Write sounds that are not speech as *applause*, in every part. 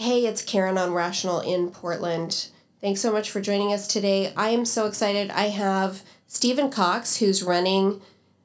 Hey, it's Karen on Rational in Portland. Thanks so much for joining us today. I am so excited. I have Stephen Cox, who's running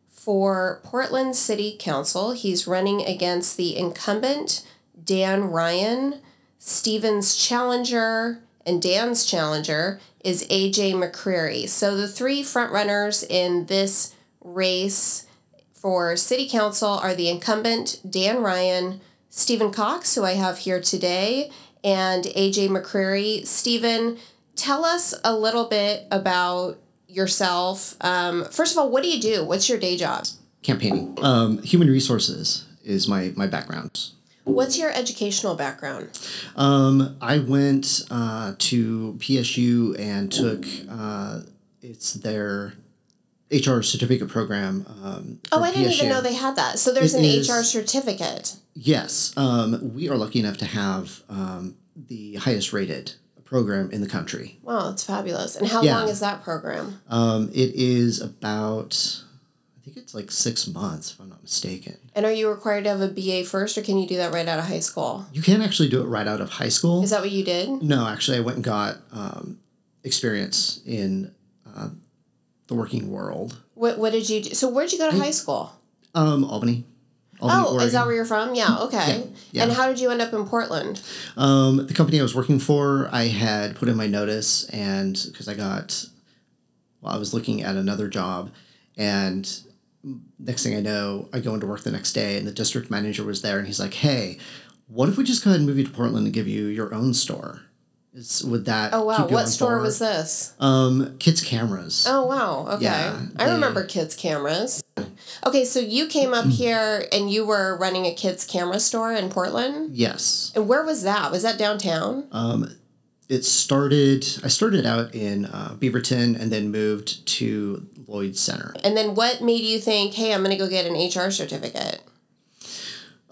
for Portland City Council. He's running against the incumbent Dan Ryan. Stephen's challenger and Dan's challenger is AJ McCreary. So the three frontrunners in this race for City Council are the incumbent Dan Ryan, Stephen Cox, who I have here today, and AJ McCreary. Stephen, tell us a little bit about yourself. Um, first of all, what do you do? What's your day job? Campaigning. Um, human resources is my, my background. What's your educational background? Um, I went uh, to PSU and took uh, it's their HR certificate program. Um, Oh, I didn't even know they had that. So there's It an is- HR certificate. Yes, um, we are lucky enough to have um, the highest rated program in the country. Wow, that's fabulous. And how Yeah. long is that program? Um, it is about, I think it's like six months, if I'm not mistaken. And are you required to have a BA first, or can you do that right out of high school? You can actually do it right out of high school. Is that what you did? No, actually, I went and got um, experience in uh, the working world. What What did you do? So where'd you go to high school? Um, Albany. Albany, Oh, is that where you're from? Yeah. Okay. yeah. And how did you end up in Portland? Um, the company I was working for, I had put in my notice, and because I got, well, I was looking at another job, and next thing I know, I go into work the next day, and the district manager was there, and he's like, "Hey, what if we just go ahead and move you to Portland and give you your own store? Is would that? Oh wow, what store board?" was this? Um, Kits Cameras. Oh wow. Okay. Yeah, I they- remember Kits Cameras. Okay, so you came up here and you were running a kids camera store in Portland. Yes. And where was that? Was that downtown? Um, it started. I started out in uh, Beaverton and then moved to Lloyd Center. And then what made you think, hey, I'm going to go get an HR certificate?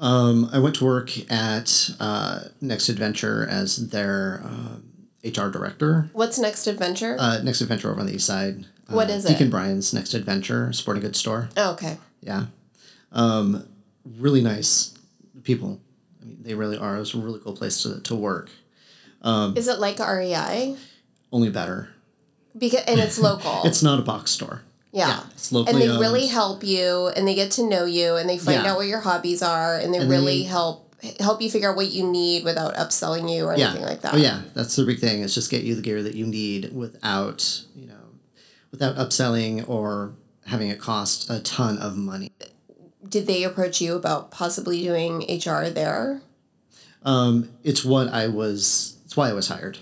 Um, I went to work at uh, Next Adventure as their um, HR director. What's Next Adventure? Uh, Next Adventure over on the east side. Uh, What is it? Deacon Brian's Next Adventure sporting goods store. oh, okay. Yeah, um, really nice people. I mean, they really are. It was a really cool place to, to work. Is it like REI? Only better. Because and it's local. *laughs* It's not a box store. Yeah. it's And they really help you and they get to know you and they find Yeah. out what your hobbies are and they And really they- help help you figure out what you need without upselling you or yeah. anything like that. Oh yeah, that's the big thing. Is just get you the gear that you need without you know, without upselling or having it cost a ton of money. Did they approach you about possibly doing HR there? Um, it's what I was. It's why I was hired.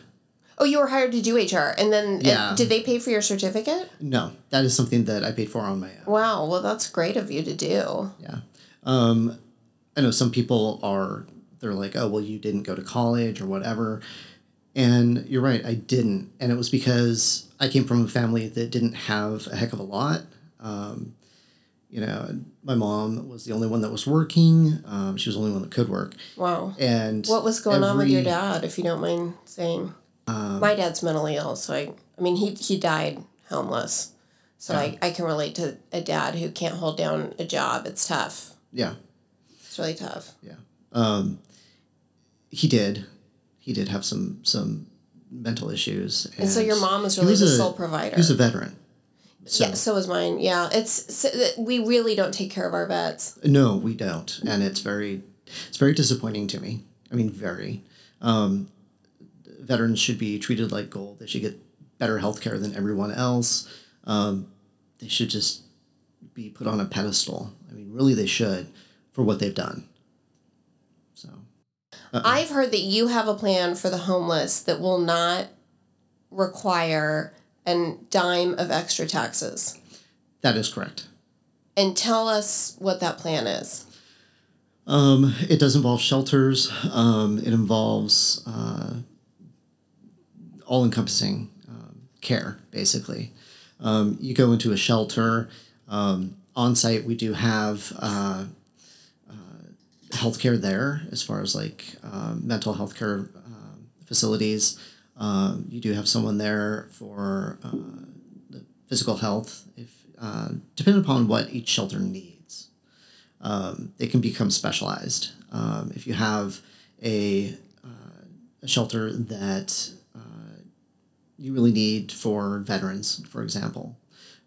Oh, you were hired to do HR and then uh, Yeah. did they pay for your certificate? No, that is something that I paid for on my own. Wow, well that's great of you to do. Yeah. Um, I know some people are. They're like, oh well, you didn't go to college or whatever. And you're right, I didn't, and it was because I came from a family that didn't have a heck of a lot. Um, you know, my mom was the only one that was working. Um, she was the only one that could work. Wow. And What was going on with your dad, if you don't mind saying? Um, My dad's mentally ill, so I I mean he he died homeless. So I, I can relate to a dad who can't hold down a job. It's tough. Yeah, It's really tough. yeah. Um, he did. He did have some some mental issues. And, And so your mom was really the a- sole provider. He was a veteran. So, yeah, so was mine. Yeah, it's so, we really don't take care of our vets. No, we don't, and it's very, it's very disappointing to me. I mean, very. Um, veterans should be treated like gold. They should get better health care than everyone else. Um, they should just be put on a pedestal. I mean, really, they should for what they've done. So, I've heard that you have a plan for the homeless that will not require a dime of extra taxes. that is correct. And tell us what that plan is. Um, it does involve shelters. Um, it involves uh, all encompassing um, care, basically. Um, you go into a shelter. Um, on site, we do have uh, uh, healthcare there as far as like um, mental health care um, facilities. Um, you do have someone there for uh, the physical health, if uh, depending upon what each shelter needs um, they can become specialized. If you have a uh, shelter that uh, you really need for veterans, for example.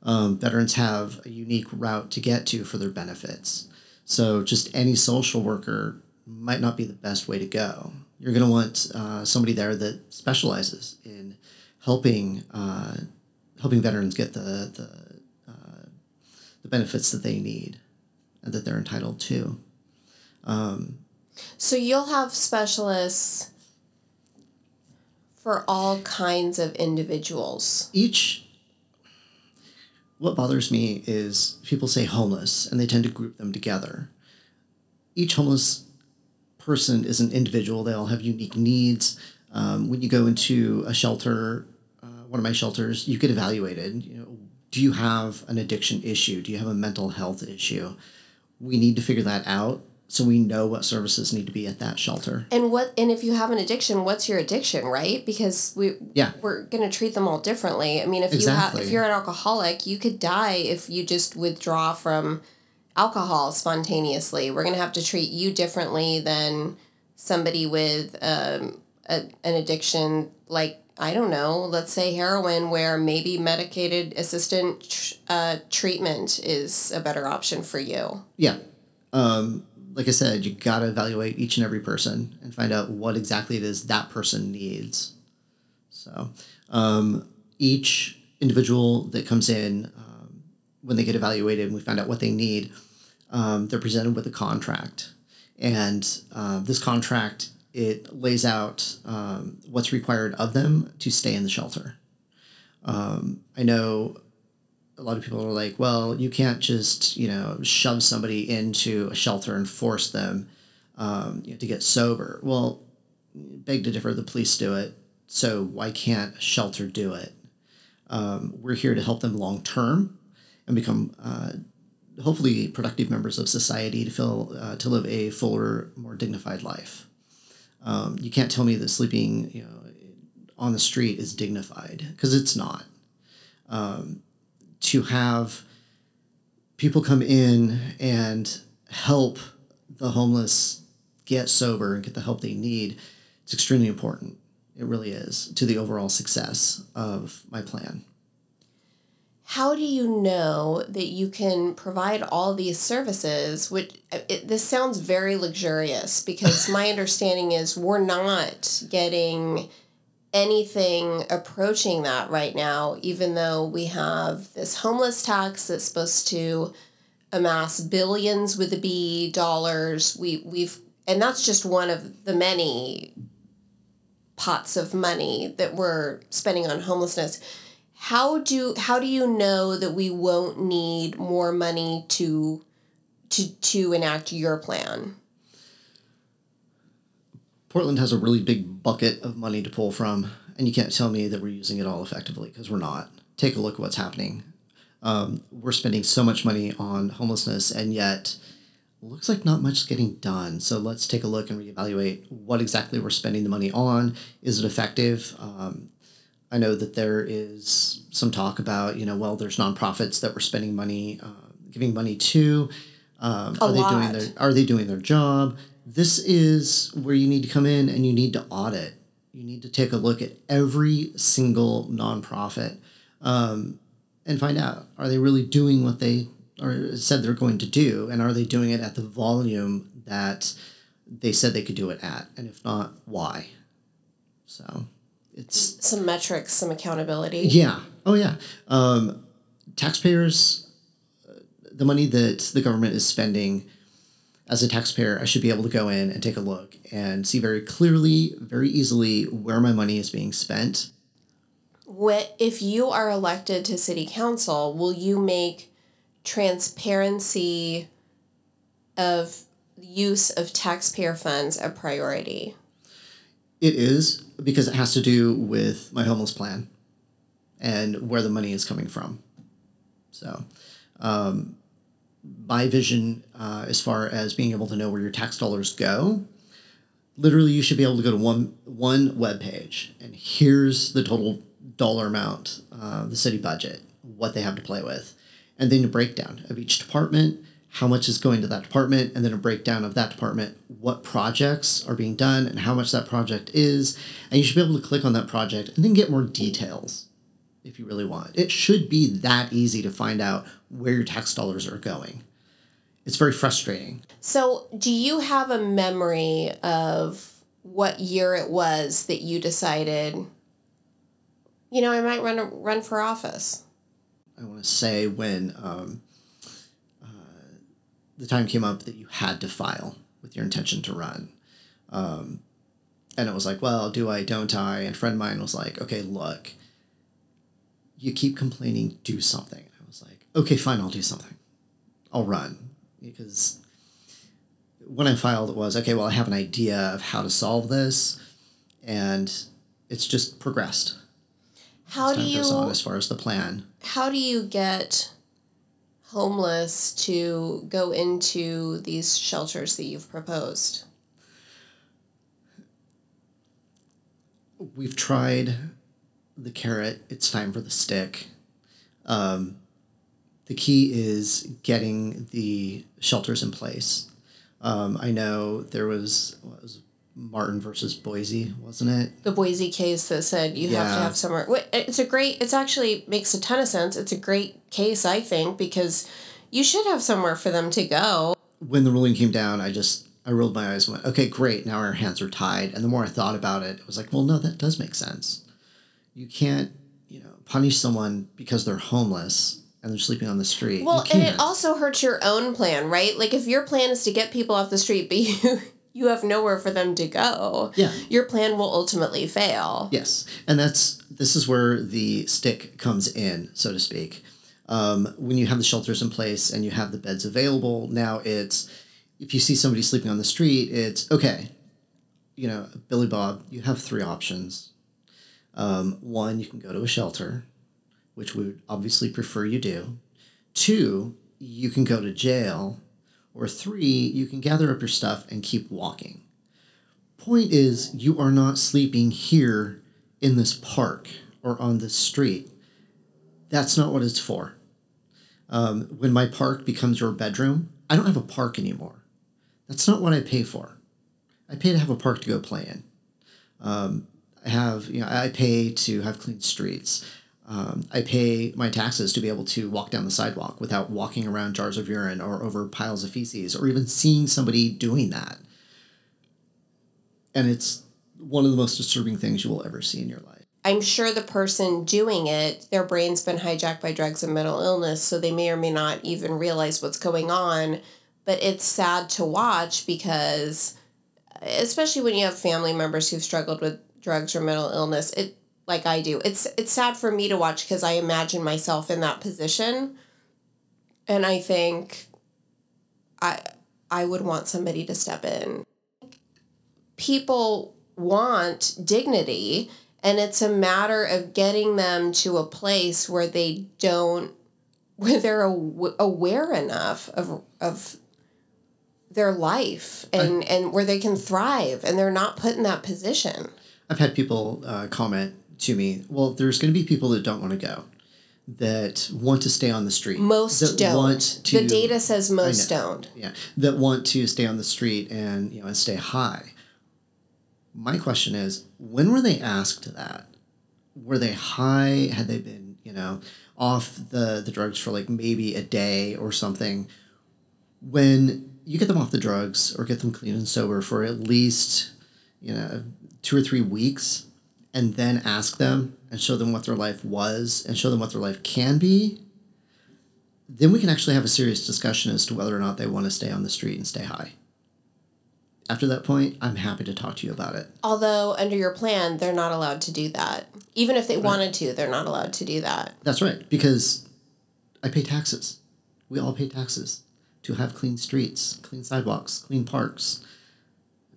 Um, veterans have a unique route to get to for their benefits. So just any social worker might not be the best way to go. You're going to want uh, somebody there that specializes in helping uh, helping veterans get the the, uh, the benefits that they need and that they're entitled to. Um, so you'll have specialists for all kinds of individuals. Each what bothers me is people say homeless and they tend to group them together. Each homeless person is an individual, they all have unique needs. Um, when you go into a shelter, uh, one of my shelters, you get evaluated. You know, do you have an addiction issue? Do you have a mental health issue? We need to figure that out so we know what services need to be at that shelter. And what and if you have an addiction, what's your addiction, right? Because we yeah. we're going to treat them all differently. I mean, if exactly. you have if you're an alcoholic, you could die if you just withdraw from alcohol spontaneously. We're going to have to treat you differently than somebody with um, a, an addiction like I don't know, let's say heroin, where maybe medicated assistant uh, treatment is a better option for you. Yeah. Um, like I said, you got to evaluate each and every person and find out what exactly it is that person needs. So, um, each individual that comes in, um, when they get evaluated and we find out what they need, um, they're presented with a contract. And uh, this contract, it lays out um, what's required of them to stay in the shelter. Um, I know a lot of people are like, well, you can't just you know shove somebody into a shelter and force them um, you know, to get sober. Well, beg to differ. The police do it, so why can't a shelter do it? Um, we're here to help them long term and become uh, hopefully productive members of society to feel uh, to live a fuller, more dignified life. Um, you can't tell me that sleeping you know on the street is dignified because it's not. Um, to have people come in and help the homeless get sober and get the help they need, it's extremely important. It really is to the overall success of my plan. How do you know that you can provide all these services? Which uh, it, this sounds very luxurious because my *laughs* understanding is we're not getting anything approaching that right now, even though we have this homeless tax that's supposed to amass billions with a B dollars. We we've and that's just one of the many pots of money that we're spending on homelessness. How do how do you know that we won't need more money to to to enact your plan? Portland has a really big bucket of money to pull from, and you can't tell me that we're using it all effectively because we're not. Take a look at what's happening. Um, we're spending so much money on homelessness, and yet looks like not much is getting done. So let's take a look and reevaluate what exactly we're spending the money on. Is it effective? Um, I know that there is some talk about, you know, well, there's nonprofits that we're spending money, uh, giving money to. Um, are lot. they doing their Are they doing their job? This is where you need to come in and you need to audit. You need to take a look at every single nonprofit um, and find out are they really doing what they or said they're going to do, and are they doing it at the volume that they said they could do it at, and if not, why? So it's some metrics, some accountability. Yeah. Oh yeah. Um, taxpayers, the money that the government is spending as a taxpayer, I should be able to go in and take a look and see very clearly, very easily where my money is being spent. What if you are elected to city council, will you make transparency of use of taxpayer funds a priority? It is because it has to do with my homeless plan and where the money is coming from. So, um, my vision uh, as far as being able to know where your tax dollars go literally you should be able to go to one one web page and here's the total dollar amount uh, the city budget what they have to play with and then a breakdown of each department how much is going to that department, and then a breakdown of that department, what projects are being done, and how much that project is. And you should be able to click on that project and then get more details if you really want. It should be that easy to find out where your tax dollars are going. It's very frustrating. So, do you have a memory of what year it was that you decided, you know, I might run run for office? I want to say when um, uh, the time came up that you had to file with your intention to run. Um, and it was like, well, do I, don't I? And a friend of mine was like, okay, look, you keep complaining, do something. I was like, okay, fine, I'll do something. I'll run. Because when I filed, it was, okay, well, I have an idea of how to solve this. And it's just progressed. How do you on as far as the plan. how do you get homeless to go into these shelters that you've proposed? we've tried the carrot. It's time for the stick. Um, the key is getting the shelters in place. Um, I know there was, what was Martin versus Boise, wasn't it? The Boise case that said you have to have somewhere. It's a great. It's actually makes a ton of sense. It's a great case, I think, because you should have somewhere for them to go. When the ruling came down, I just I rolled my eyes and went, okay, great. Now our hands are tied. And the more I thought about it, it was like, well, no, that does make sense. You can't, you know, punish someone because they're homeless and they're sleeping on the street. Well, and it also hurts your own plan, right? Like if your plan is to get people off the street, *laughs* but you you have nowhere for them to go. Yeah. Your plan will ultimately fail. Yes, and that's this is where the stick comes in, so to speak. Um, when you have the shelters in place and you have the beds available, now it's if you see somebody sleeping on the street, it's okay. You know, Billy Bob, you have three options. Um, one, you can go to a shelter, which we would obviously prefer you do. Two, you can go to jail. Or three, you can gather up your stuff and keep walking. Point is you are not sleeping here in this park or on this street. That's not what it's for. Um, when my park becomes your bedroom i don't have a park anymore. That's not what i pay for. I pay to have a park to go play in. Um, have you know i pay to have clean streets um, I pay my taxes to be able to walk down the sidewalk without walking around jars of urine or over piles of feces or even seeing somebody doing that and it's one of the most disturbing things you will ever see in your life. I'm sure the person doing it, their brain's been hijacked by drugs and mental illness, so they may or may not even realize what's going on. But it's sad to watch because, especially when you have family members who've struggled with drugs or mental illness, it like I do. It's it's sad for me to watch because I imagine myself in that position, and I think, I I would want somebody to step in. People want dignity and it's a matter of getting them to a place where they don't where they're aw- aware enough of of their life and and where they can thrive and they're not put in that position I've had people uh, comment to me, well, there's going to be people that don't want to go, that want to stay on the street. most don't Want to, the data says most don't Yeah, that want to stay on the street and you know and stay high. My question is, when were they asked that? Were they high? Had they been you know off the the drugs for like maybe a day or something? When you get them off the drugs or get them clean and sober for at least you know two or three weeks, and then ask them and show them what their life was and show them what their life can be, then we can actually have a serious discussion as to whether or not they want to stay on the street and stay high. After that point, I'm happy to talk to you about it. although under your plan they're not allowed to do that even if they wanted to they're not allowed to do that That's right, because I pay taxes. We all pay taxes to have clean streets, clean sidewalks, clean parks.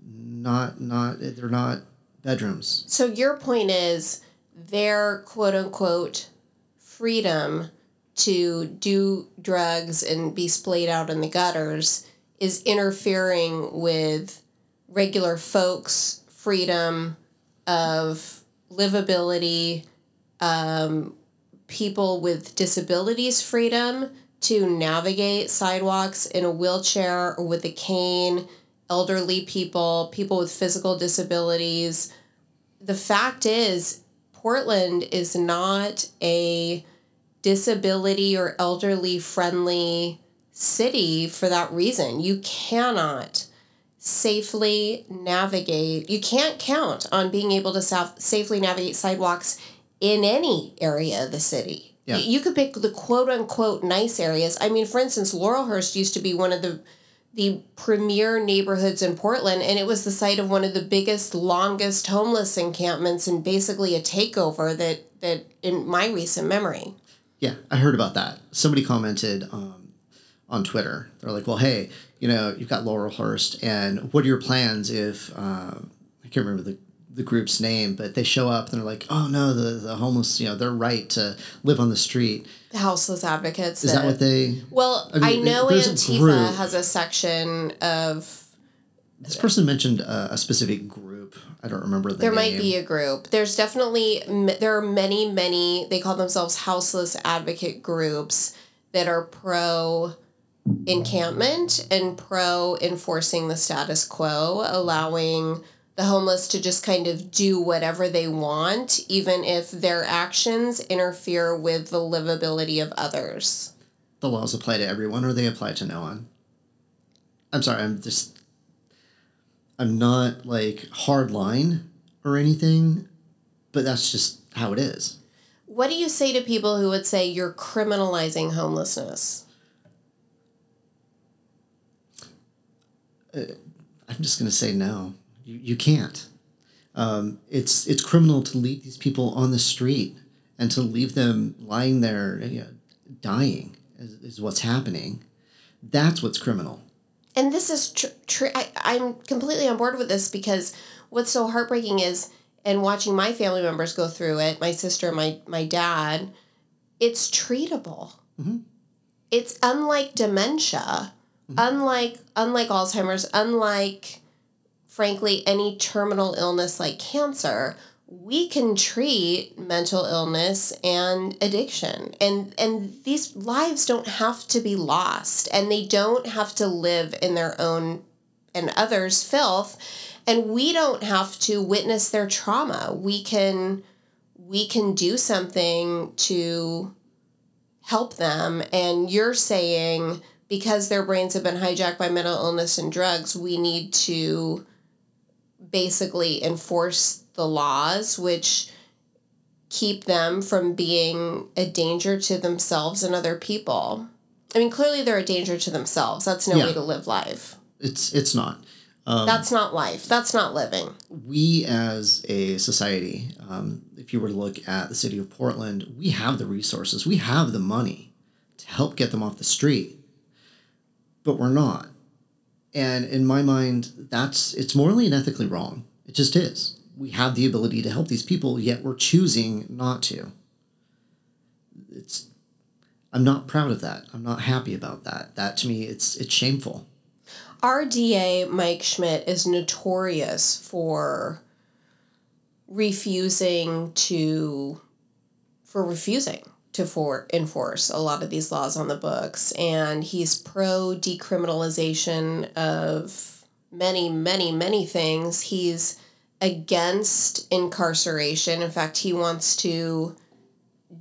Not, not, they're not bedrooms. So your point is their quote unquote freedom to do drugs and be splayed out in the gutters is interfering with regular folks' freedom of livability, um, people with disabilities' freedom to navigate sidewalks in a wheelchair or with a cane, elderly people, people with physical disabilities. The fact is, Portland is not a disability or elderly friendly city for that reason. You cannot safely navigate, you can't count on being able to saf- safely navigate sidewalks in any area of the city. Yeah. You could pick the quote unquote nice areas. I mean, for instance, Laurelhurst used to be one of the the premier neighborhoods in Portland, and it was the site of one of the biggest, longest homeless encampments, and basically a takeover that that in my recent memory. Yeah, I heard about that. Somebody commented um, on Twitter. They're like, "Well, hey, you know, you've got Laurelhurst, and what are your plans if uh, I can't remember the the group's name, but they show up and they're like, oh no, the the homeless, you know, they're right to live on the street." The houseless advocates. Is that what they? Well, I I, know there's a Antifa has a section of. This person mentioned a, a specific group. I don't remember the There name. might be a group. There's definitely there are many many they call themselves houseless advocate groups that are pro encampment and pro enforcing the status quo, allowing the homeless to just kind of do whatever they want, even if their actions interfere with the livability of others. the laws apply to everyone or they apply to no one. I'm sorry, I'm just I'm not like hard line or anything, but that's just how it is. What do you say to people who would say you're criminalizing homelessness? Uh, I'm just gonna say no. You, you can't. Um, it's it's criminal to leave these people on the street and to leave them lying there, you know, dying is, is what's happening. That's what's criminal. and this is true. tr- I, i'm completely on board with this because what's so heartbreaking is and watching my family members go through it my sister my my dad it's treatable it's unlike dementia unlike unlike alzheimer's unlike frankly any terminal illness like cancer we can treat mental illness and addiction. And and these lives don't have to be lost and they don't have to live in their own and others filth. And we don't have to witness their trauma. We can we can do something to help them. And you're saying because their brains have been hijacked by mental illness and drugs we need to basically enforce the laws which keep them from being a danger to themselves and other people. I mean, clearly they're a danger to themselves. That's no Yeah. way to live life. It's it's not. That's not life. That's not living. we as a society, um, if you were to look at the city of Portland, we have the resources, we have the money to help get them off the street, but we're not. And in my mind, that's it's morally and ethically wrong. It just is. We have the ability to help these people, yet we're choosing not to. It's I'm not proud of that. I'm not happy about that. That to me, it's it's shameful. Our DA, Mike Schmidt, is notorious for refusing to for refusing to for enforce a lot of these laws on the books. And he's pro decriminalization of many many many things. He's against incarceration. In fact he wants to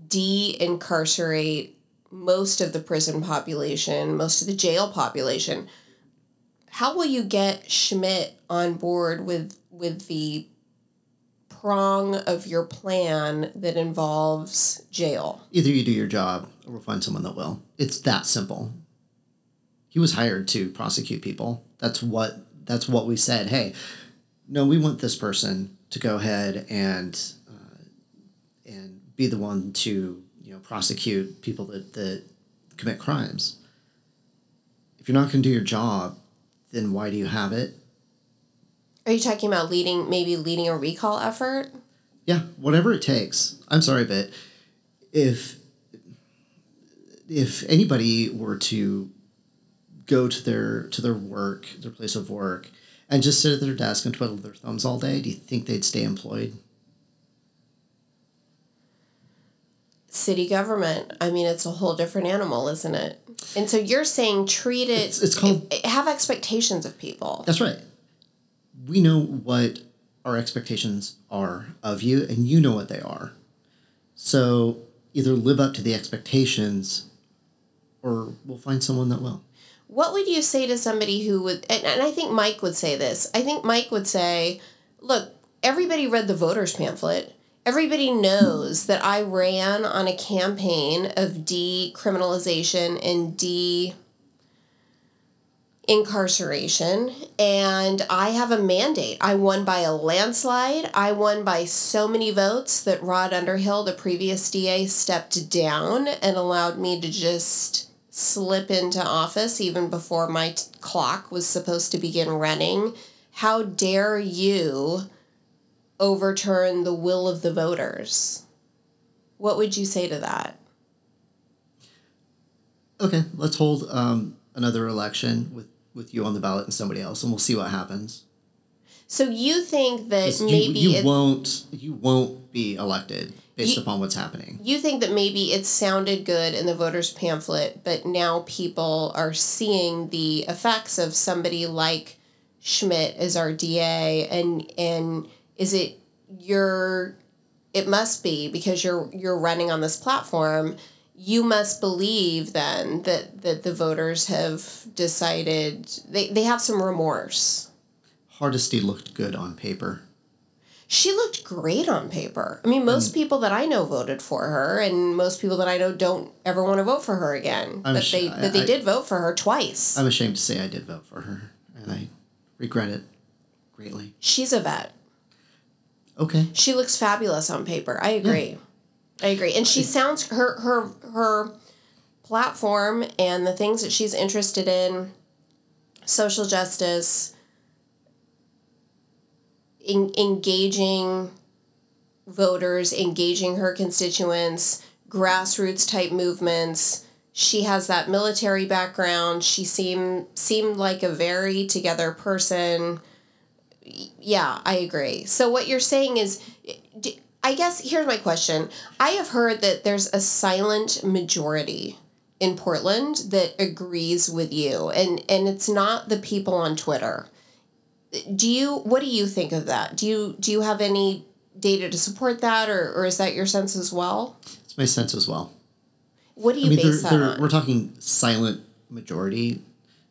de-incarcerate most of the prison population most of the jail population. How will you get Schmidt on board with with the prong of your plan that involves jail? Either you do your job or we'll find someone that will. It's that simple. He was hired to prosecute people. That's what that's what we said. Hey, no, we want this person to go ahead and uh, and be the one to you know prosecute people that that commit crimes. If you're not going to do your job, then why do you have it? Are you talking about leading maybe leading a recall effort? Yeah, whatever it takes. I'm sorry, but if if anybody were to go to their to their work, their place of work, and just sit at their desk and twiddle their thumbs all day, do you think they'd stay employed? city government, I mean, it's a whole different animal, isn't it? And so you're saying treat it. It's- it's called- have expectations of people. That's right. We know what our expectations are of you, and you know what they are. So either live up to the expectations, or we'll find someone that will. What would you say to somebody who would, and, and I think Mike would say this. I think Mike would say, look, everybody read the voters pamphlet. Everybody knows that I ran on a campaign of decriminalization and de incarceration and I have a mandate. I won by a landslide. I won by so many votes that Rod Underhill, the previous DA, stepped down and allowed me to just slip into office even before my t- clock was supposed to begin running. How dare you overturn the will of the voters? What would you say to that? Okay, let's hold um, another election with, with you on the ballot and somebody else, and we'll see what happens. So you think that you, maybe you it- won't you won't be elected based You- upon what's happening. you think that maybe it sounded good in the voters pamphlet, but now people are seeing the effects of somebody like Schmidt as our DA, and and is it your? It must be because you're you're running on this platform. You must believe then that that the voters have decided they, they have some remorse. Hardesty looked good on paper. She looked great on paper. I mean, most mm. people that I know voted for her, and most people that I know don't ever want to vote for her again. I'm but they, I- but they I- did vote for her twice. I'm ashamed to say I did vote for her, and I regret it greatly. She's a vet. Okay. She looks fabulous on paper. I agree. I agree, and she sounds her her her platform and the things that she's interested in, social justice, in, engaging voters, engaging her constituents, grassroots type movements. She has that military background. She seemed seemed like a very together person. Yeah, I agree. So what you're saying is I guess here's my question. I have heard that there's a silent majority in Portland that agrees with you and and it's not the people on Twitter do you what do you think of that do you do you have any data to support that or, or is that your sense as well It's my sense as well. what do you I mean, base they're, that they're, on we're talking silent majority,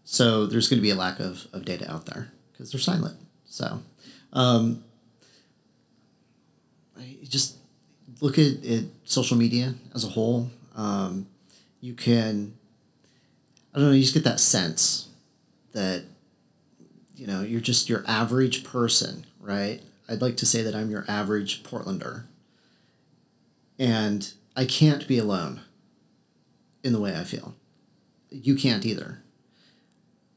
so there's going to be a lack of, of data out there because they're silent. So, um, just look at, at social media as a whole. Um, you can, I don't know, you just get that sense that, you know, you're just your average person, right? I'd like to say that I'm your average Portlander. And I can't be alone in the way I feel. You can't either.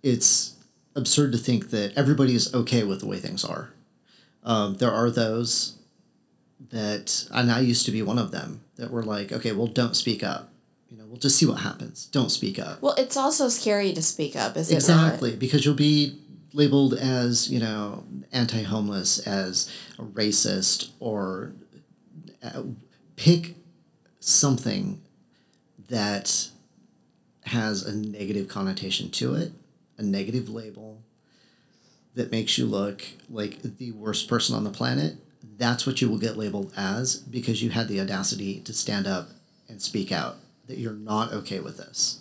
It's absurd to think that everybody is okay with the way things are. Um, there are those that, and I used to be one of them, that were like, okay, well, don't speak up. You know, we'll just see what happens. Don't speak up. well it's also scary to speak up is it Exactly, because you'll be labeled as, you know, anti homeless, as a racist, or uh, pick something that has a negative connotation to it, a negative label that makes you look like the worst person on the planet. That's what you will get labeled as because you had the audacity to stand up and speak out that you're not okay with this.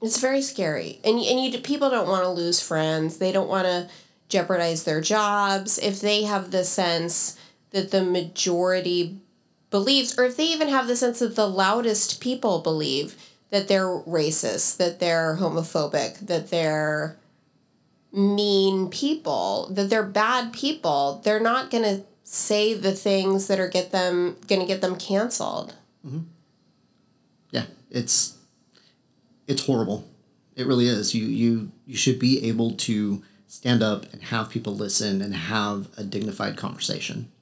It's very scary, and and you people don't want to lose friends. They don't want to jeopardize their jobs if they have the sense that the majority believes, or if they even have the sense that the loudest people believe that they're racist, that they're homophobic, that they're mean people, that they're bad people. They're not gonna say the things that are get them gonna get them canceled. yeah it's it's horrible. It really is. You you you should be able to stand up and have people listen and have a dignified conversation.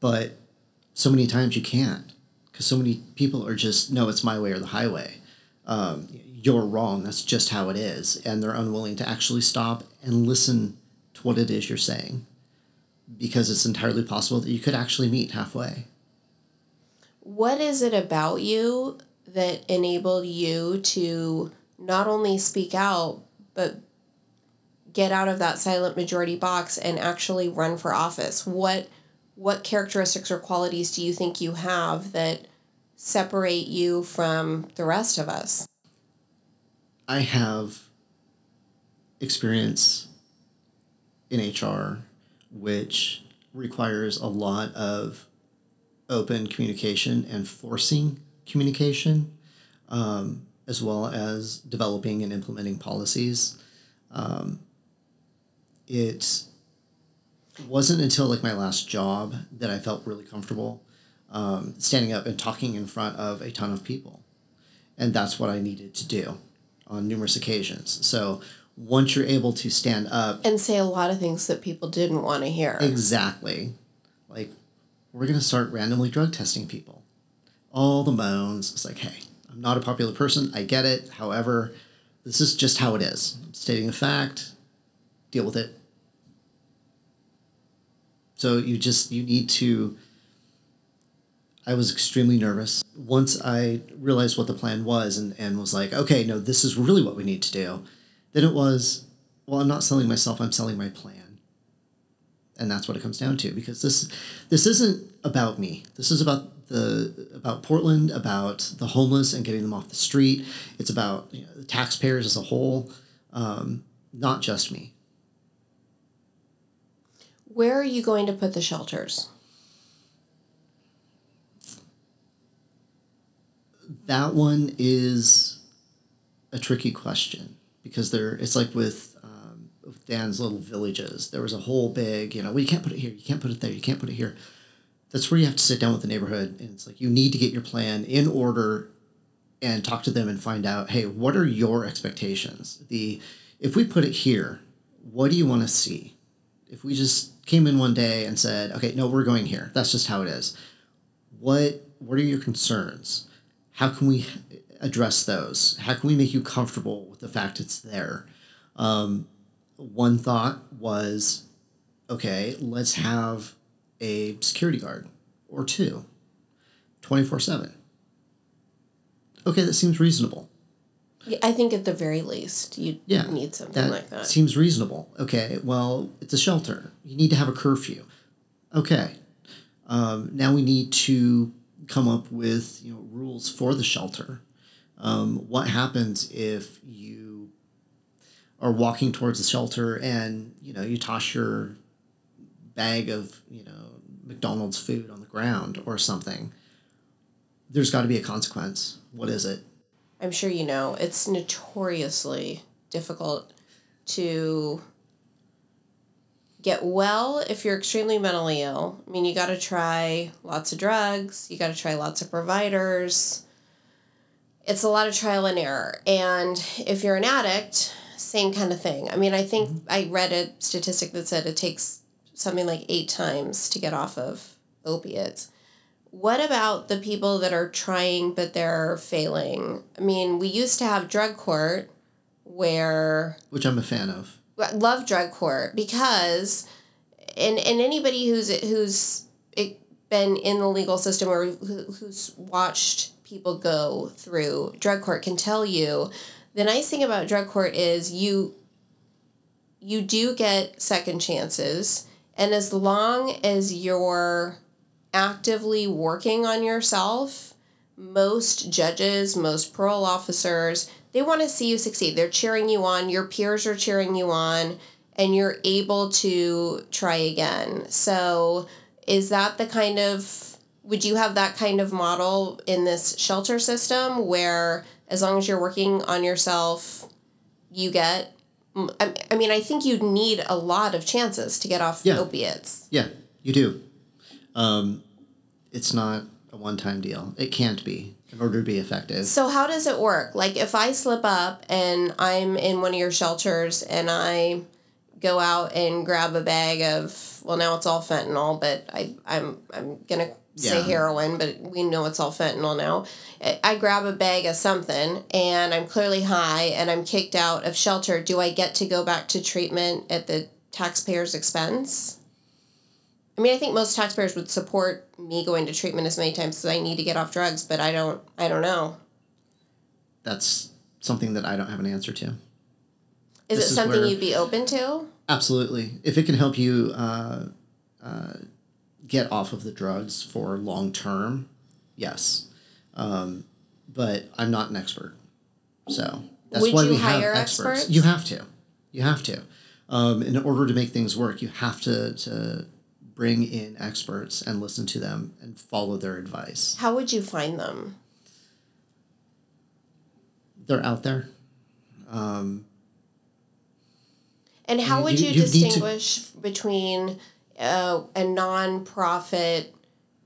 But so many times you can't because so many people are just no it's my way or the highway. Um, you're wrong. That's just how it is. And they're unwilling to actually stop and listen to what it is you're saying because it's entirely possible that you could actually meet halfway. What is it about you that enabled you to not only speak out but get out of that silent majority box and actually run for office? What what characteristics or qualities do you think you have that separate you from the rest of us? I have experience in HR, which requires a lot of open communication and forcing communication, um, as well as developing and implementing policies. Um, it wasn't until like my last job that I felt really comfortable um, standing up and talking in front of a ton of people, and that's what I needed to do on numerous occasions. So once you're able to stand up and say a lot of things that people didn't want to hear. Exactly. Like, we're going to start randomly drug testing people. All the moans. It's like, hey, I'm not a popular person. I get it. However, this is just how it is. I'm stating a fact. Deal with it. So you just, you need to. I was extremely nervous. Once I realized what the plan was and, and was like, okay, no, this is really what we need to do then it was, well, I'm not selling myself, I'm selling my plan. And that's what it comes down to because this this isn't about me. This is about the about Portland, about the homeless and getting them off the street. It's about you know, the taxpayers as a whole, um, not just me. Where are you going to put the shelters? That one is a tricky question because there it's like with, um, Dan's little villages. There was a whole big, you know, well, you can't put it here, you can't put it there, you can't put it here. That's where you have to sit down with the neighborhood, and it's like you need to get your plan in order and talk to them and find out, hey, what are your expectations? The if we put it here, what do you want to see? If we just came in one day and said, okay, no, we're going here. That's just how it is. What what are your concerns? How can we address those? How can we make you comfortable with the fact it's there? Um, one thought was, okay, let's have a security guard or two, 24 7. Okay, that seems reasonable. Yeah, I think at the very least you yeah, need something that like that. Seems reasonable. Okay, well, it's a shelter. You need to have a curfew. Okay. Um, now we need to come up with you know rules for the shelter. Um, what happens if you are walking towards the shelter and you know you toss your bag of you know McDonald's food on the ground or something? There's got to be a consequence. What is it? I'm sure you know it's notoriously difficult to get well if you're extremely mentally ill. I mean, you got to try lots of drugs, you got to try lots of providers it's a lot of trial and error. And if you're an addict, same kind of thing. I mean, I think mm-hmm. I read a statistic that said it takes something like eight times to get off of opiates. What about the people that are trying but they're failing? I mean, we used to have drug court where. Which I'm a fan of. Love drug court because. And, and anybody who's who's been in the legal system or who's watched people go through drug court can tell you the nice thing about drug court is you you do get second chances. And as long as you're actively working on yourself most judges most parole officers they want to see you succeed. They're cheering you on. Your peers are cheering you on. And you're able to try again. So is that the kind of would you have that kind of model in this shelter system where as long as you're working on yourself you get i mean i think you need a lot of chances to get off yeah. opiates. Yeah you do. Um, it's not a one-time deal. It can't be in order to be effective. So how does it work? Like if i slip up and i'm in one of your shelters and i go out and grab a bag of well now it's all fentanyl but i i'm i'm gonna say yeah. heroin, but we know it's all fentanyl now. I grab a bag of something and I'm clearly high and I'm kicked out of shelter. Do I get to go back to treatment at the taxpayer's expense? I mean, I think most taxpayers would support me going to treatment as many times as I need to get off drugs, but I don't. I don't know. That's something that I don't have an answer to. Is This it is something where- you'd be open to? Absolutely. If it can help you uh, uh, get off of the drugs for long term, yes. Um, but I'm not an expert. So that's Would why you we hire have experts. experts? You have to. You have to. Um, in order to make things work, you have to, to bring in experts and listen to them and follow their advice. How would you find them? They're out there. And how You- would you, you- need to- distinguish between uh, a non-profit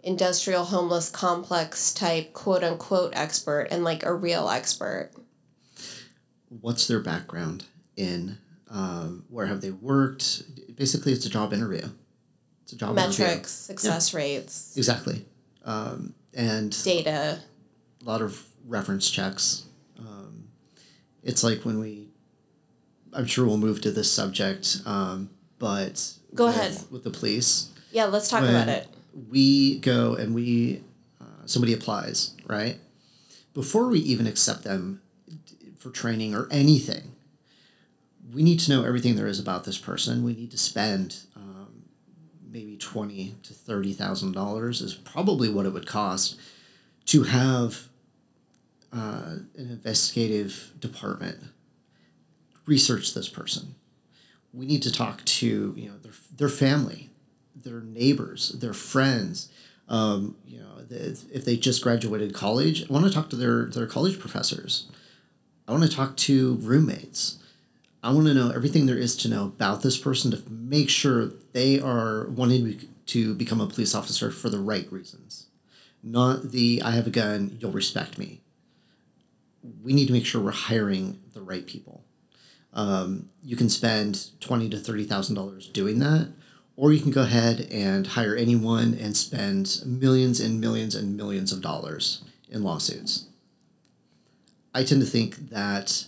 industrial homeless complex type quote unquote expert and like a real expert? What's their background in? Um, where have they worked? Basically, it's a job interview. It's a job interview. Metrics, success rates, Exactly. Um, and data. a lot of reference checks. Um, it's like when we, I'm sure we'll move to this subject, um, but Go with, ahead. with the police. Yeah, let's talk when about it. We go and we, uh, somebody applies, right? Before we even accept them for training or anything, we need to know everything there is about this person. We need to spend um, maybe twenty to thirty thousand dollars is probably what it would cost to have uh, an investigative department research this person. We need to talk to you know their their family, their neighbors, their friends. Um, you know, if they just graduated college, I want to talk to their their college professors. I want to talk to roommates. I want to know everything there is to know about this person to make sure they are wanting to become a police officer for the right reasons, not the I have a gun, you'll respect me. We need to make sure we're hiring the right people. Um, you can spend twenty to thirty thousand dollars doing that, or you can go ahead and hire anyone and spend millions and millions and millions of dollars in lawsuits. I tend to think that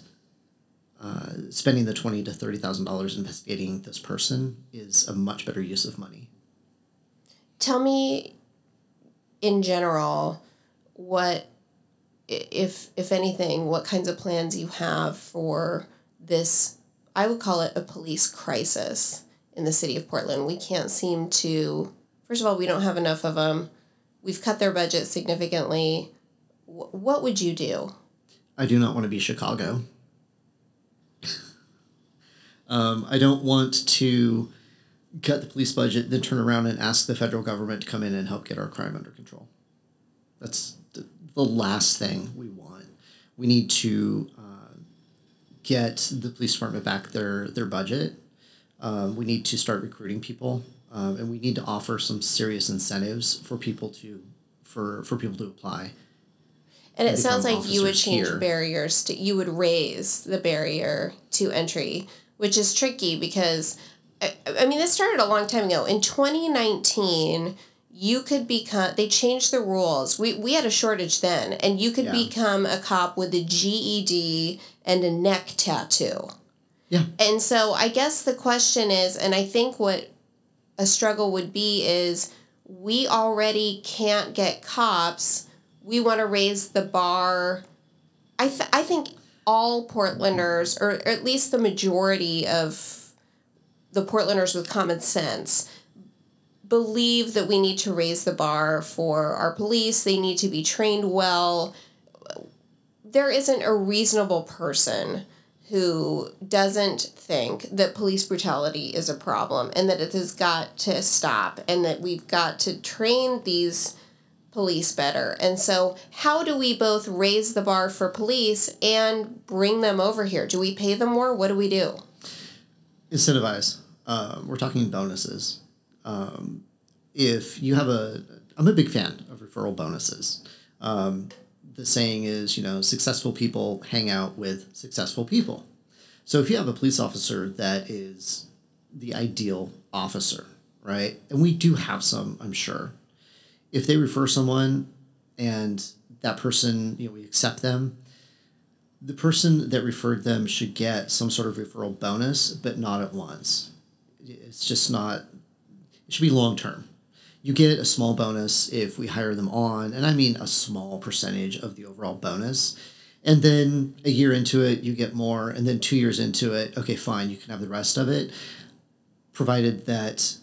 uh, spending the twenty to thirty thousand dollars investigating this person is a much better use of money. Tell me, in general, what, if if anything, what kinds of plans you have for this? I would call it a police crisis in the city of Portland. We can't seem to. First of all, we don't have enough of them. We've cut their budget significantly. Wh- What would you do? I do not want to be Chicago. *laughs* um, I don't want to cut the police budget, then turn around and ask the federal government to come in and help get our crime under control. That's the, the last thing we want. We need to get the police department back their their budget. Um, we need to start recruiting people, um, and we need to offer some serious incentives for people to for for people to apply. And it sounds like you would change here. barriers to you would raise the barrier to entry, which is tricky because I, I mean this started a long time ago. In 2019, you could become they changed the rules. We we had a shortage then and you could Yeah. become a cop with a GED and a neck tattoo. Yeah. And so I guess the question is and I think what a struggle would be is we already can't get cops. We want to raise the bar. I, th- I think all Portlanders, or, or at least the majority of the Portlanders with common sense, believe that we need to raise the bar for our police. They need to be trained well. There isn't a reasonable person who doesn't think that police brutality is a problem and that it has got to stop and that we've got to train these police better. And so, how do we both raise the bar for police and bring them over here? Do we pay them more? What do we do? incentivize. Uh, we're talking bonuses. Um, if you have a, I'm a big fan of referral bonuses. Um, the saying is, you know, successful people hang out with successful people. So if you have a police officer that is the ideal officer, right? And we do have some, I'm sure. If they refer someone and that person, you know, we accept them, the person that referred them should get some sort of referral bonus, but not at once. It's just not. It should be long term. you get a small bonus if we hire them on, and I mean a small percentage of the overall bonus. And then a year into it, you get more, and then two years into it, okay, fine, you can have the rest of it, provided that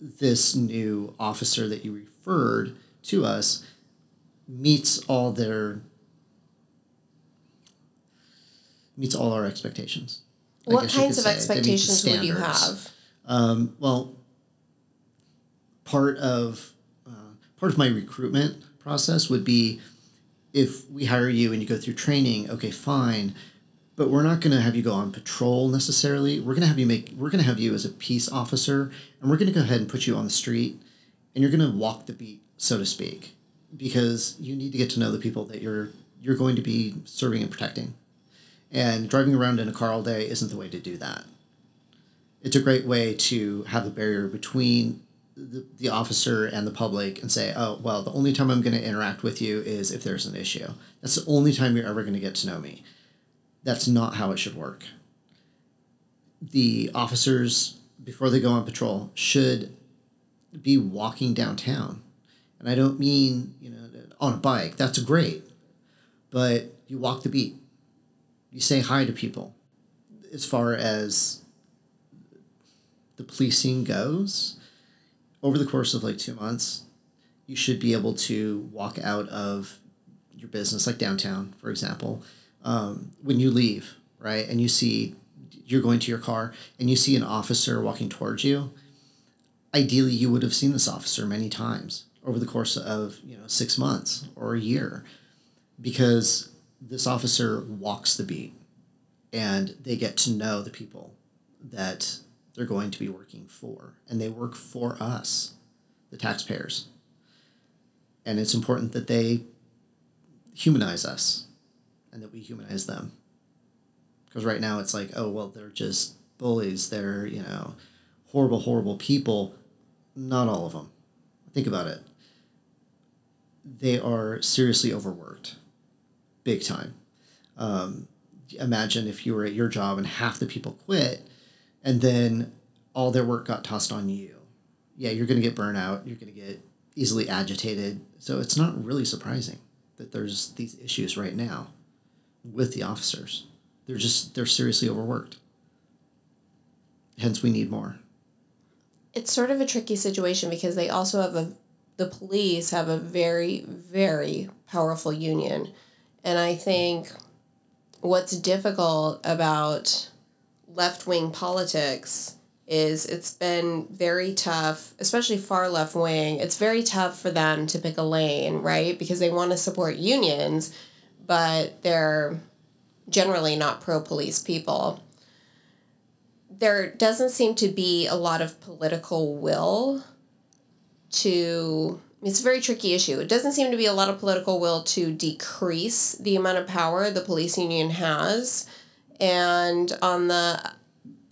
this new officer that you referred to us meets all their meets all our expectations. What kinds of say. They meet the expectations would you have? Um, well, part of uh, part of my recruitment process would be if we hire you and you go through training. Okay, fine, but we're not going to have you go on patrol necessarily. We're going to have you make. We're going to have you as a peace officer, and we're going to go ahead and put you on the street, and you're going to walk the beat, so to speak, because you need to get to know the people that you're you're going to be serving and protecting. And driving around in a car all day isn't the way to do that it's a great way to have a barrier between the, the officer and the public and say, oh, well, the only time I'm going to interact with you is if there's an issue. That's the only time you're ever going to get to know me. That's not how it should work. The officers, before they go on patrol, should be walking downtown. And I don't mean, you know, on a bike. That's great. But you walk the beat. You say hi to people. As far as the policing goes, over the course of like two months, you should be able to walk out of your business, like downtown, for example, um, when you leave, right? And you see you're going to your car and you see an officer walking towards you. Ideally, you would have seen this officer many times over the course of you know six months or a year, because this officer walks the beat, and they get to know the people that they're going to be working for, and they work for us, the taxpayers. And it's important that they humanize us and that we humanize them. Because right now it's like, oh, well, they're just bullies. They're, you know, horrible, horrible people. Not all of them. Think about it. They are seriously overworked, big time. Um, imagine if you were at your job and half the people quit and then all their work got tossed on you. Yeah, you're going to get burnout. You're going to get easily agitated. So it's not really surprising that there's these issues right now with the officers. They're just they're seriously overworked. Hence, we need more. It's sort of a tricky situation because they also have a the police have a very very powerful union, and I think what's difficult about left wing politics is it's been very tough, especially far left wing. It's very tough for them to pick a lane, right? Because they want to support unions, but they're generally not pro police people. There doesn't seem to be a lot of political will to it's a very tricky issue. It doesn't seem to be a lot of political will to decrease the amount of power the police union has. And on the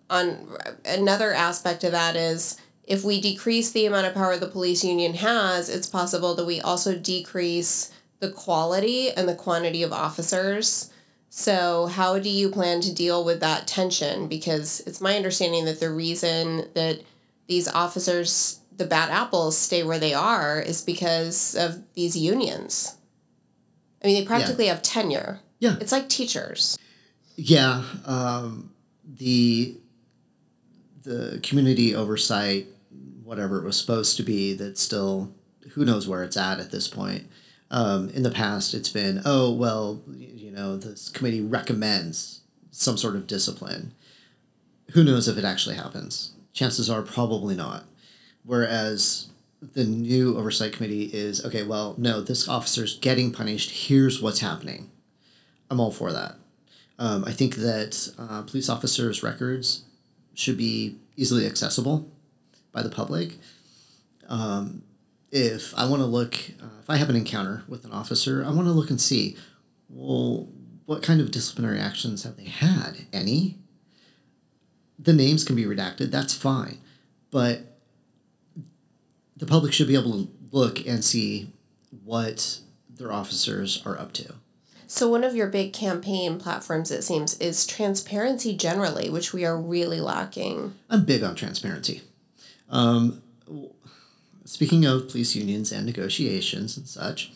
on another aspect of that is if we decrease the amount of power the police union has, it's possible that we also decrease the quality and the quantity of officers. So, how do you plan to deal with that tension? Because it's my understanding that the reason that these officers, the bad apples, stay where they are is because of these unions. I mean, they practically have tenure. Yeah. It's like teachers. Yeah, um, the the community oversight, whatever it was supposed to be, that still who knows where it's at at this point. Um, in the past, it's been oh well, you know, this committee recommends some sort of discipline. Who knows if it actually happens? Chances are probably not. Whereas the new oversight committee is okay. Well, no, this officer's getting punished. Here's what's happening. I'm all for that. Um, I think that uh, police officers' records should be easily accessible by the public. Um, if I want to look, uh, if I have an encounter with an officer, I want to look and see, well, what kind of disciplinary actions have they had? Any? The names can be redacted, that's fine. But the public should be able to look and see what their officers are up to. So, one of your big campaign platforms, it seems, is transparency generally, which we are really lacking. I'm big on transparency. Um, speaking of police unions and negotiations and such,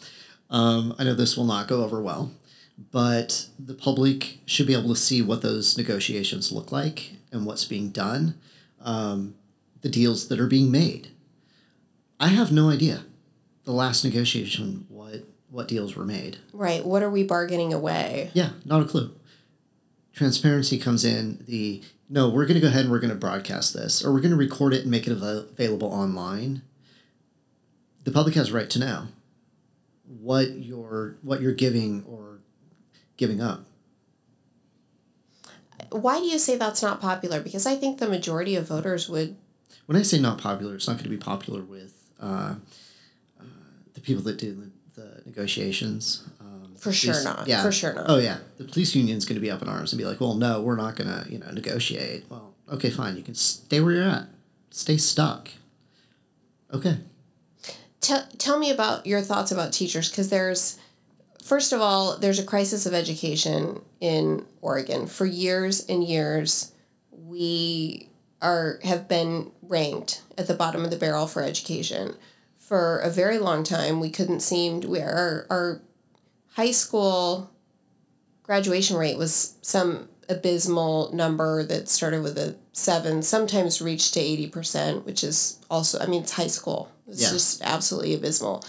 um, I know this will not go over well, but the public should be able to see what those negotiations look like and what's being done, um, the deals that are being made. I have no idea the last negotiation what deals were made. Right. What are we bargaining away? Yeah, not a clue. Transparency comes in the no, we're going to go ahead and we're going to broadcast this or we're going to record it and make it available online. The public has a right to know what you're what you're giving or giving up. Why do you say that's not popular? Because I think the majority of voters would. When I say not popular, it's not going to be popular with uh, uh, the people that do the, negotiations. Um, For sure police- not. Yeah. For sure not. Oh yeah, the police union's going to be up in arms and be like, "Well, no, we're not going to, you know, negotiate." Well, okay, fine. You can stay where you're at. Stay stuck. Okay. Tell, tell me about your thoughts about teachers because there's first of all there's a crisis of education in oregon for years and years we are have been ranked at the bottom of the barrel for education for a very long time. We couldn't seem to we, our, our high school graduation rate was some abysmal number that started with a seven sometimes reached to 80% which is also i mean it's high school. It's Yeah. just absolutely abysmal.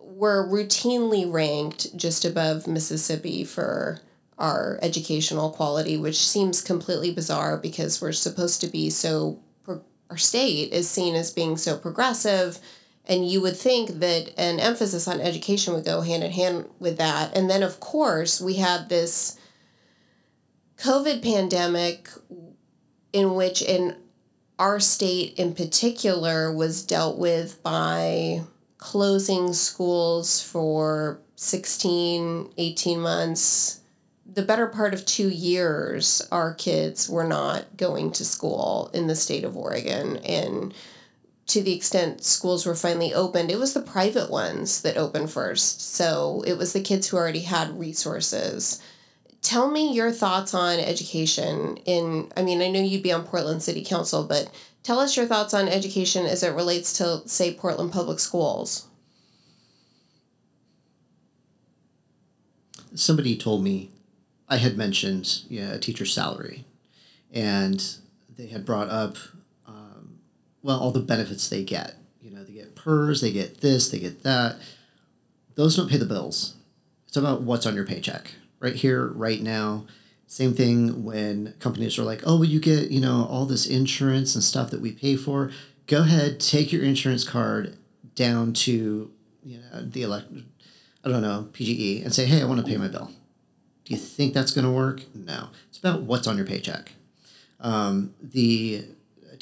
We're routinely ranked just above mississippi for our educational quality which seems completely bizarre because we're supposed to be so pro- our state is seen as being so progressive and you would think that an emphasis on education would go hand in hand with that. And then of course we had this covid pandemic in which in our state in particular was dealt with by closing schools for 16 18 months. The better part of two years our kids were not going to school in the state of oregon. And to the extent schools were finally opened it was the private ones that opened first. So it was the kids who already had resources. Tell me your thoughts on education in i mean i know you'd be on portland city council but tell us your thoughts on education as it relates to say portland public schools. Somebody told me I had mentioned yeah, a teacher's salary, and they had brought up, well, all the benefits they get. You know, they get PERS, they get this, they get that. Those don't pay the bills. It's about what's on your paycheck right here, right now. Same thing when companies are like, oh, well, you get, you know, all this insurance and stuff that we pay for. Go ahead, take your insurance card down to, you know, the elect, I don't know, PGE and say, hey, I want to pay my bill. Do you think that's going to work? No. It's about what's on your paycheck. Um, the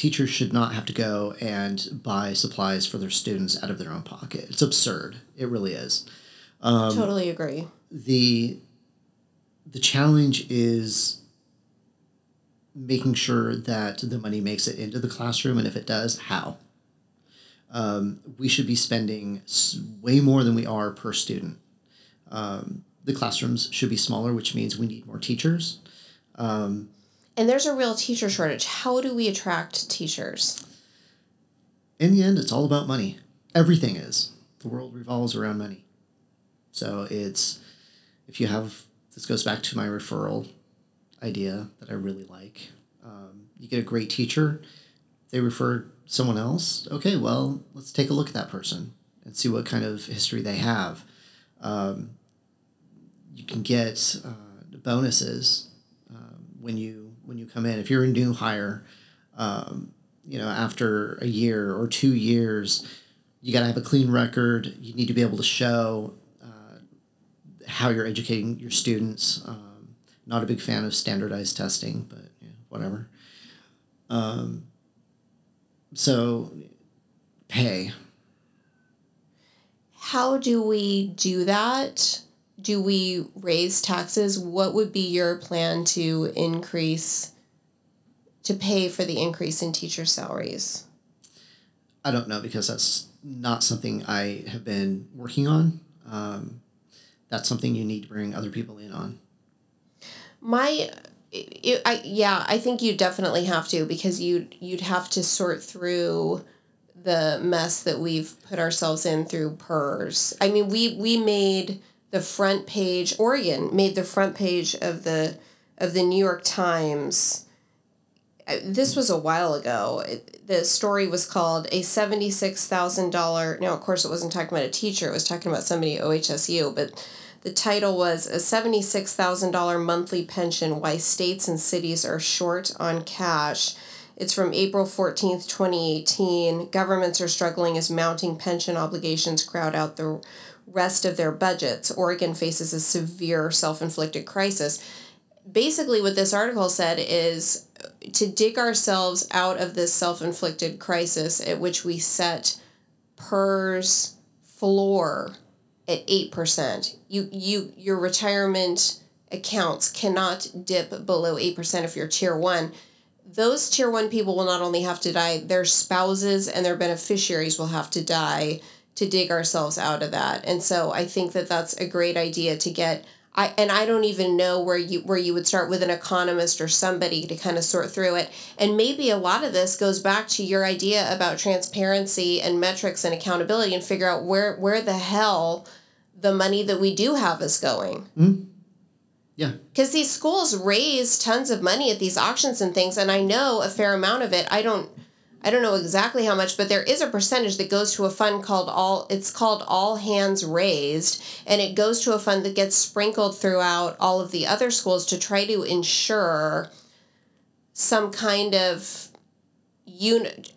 teachers should not have to go and buy supplies for their students out of their own pocket. It's absurd. It really is. totally agree The the challenge is making sure that the money makes it into the classroom, and if it does, how. Um, we should be spending way more than we are per student. Um, the classrooms should be smaller, which means we need more teachers. And there's a real teacher shortage how do we attract teachers In the end, it's all about money. Everything is. The world revolves around money. So it's if you have this goes back to my referral idea that I really like. Um, you get a great teacher, they refer someone else. Okay, well, let's take a look at that person and see what kind of history they have. Um, you can get uh, bonuses um, when you when you come in. If you're a new hire, um, you know after a year or two years, you got to have a clean record. You need to be able to show uh, how you're educating your students. Um, not a big fan of standardized testing, but yeah, whatever. Um, so, pay. how do we do that do we raise taxes what would be your plan to increase to pay for the increase in teacher salaries I don't know because that's not something I have been working on. Um, that's something you need to bring other people in on. my it, I, yeah i think you definitely have to because you you'd have to sort through the mess that we've put ourselves in through PERS. I mean, we we made the front page. Oregon made the front page of the of the New York Times. Uh, This was a while ago. It, the story was called "A seventy six thousand dollar. Now, of course, it wasn't talking about a teacher. It was talking about somebody at OHSU, but. The title was A $76,000 Monthly Pension Why States and Cities Are Short on Cash. It's from April 14th, 2018. Governments are struggling as mounting pension obligations crowd out the rest of their budgets. Oregon faces a severe self inflicted crisis. Basically, what this article said is to dig ourselves out of this self inflicted crisis at which we set PERS floor at 8%. You you your retirement accounts cannot dip below 8% if you're tier 1 those tier one people will not only have to die, their spouses and their beneficiaries will have to die to dig ourselves out of that. And so I think that that's a great idea to get. I and I don't even know where you where you would start with an economist or somebody to kind of sort through it. And maybe a lot of this goes back to your idea about transparency and metrics and accountability and figure out where where the hell the money that we do have is going Hmm. Yeah. because these schools raise tons of money at these auctions and things and i know a fair amount of it i don't i don't know exactly how much but there is a percentage that goes to a fund called all it's called all hands raised and it goes to a fund that gets sprinkled throughout all of the other schools to try to ensure some kind of unit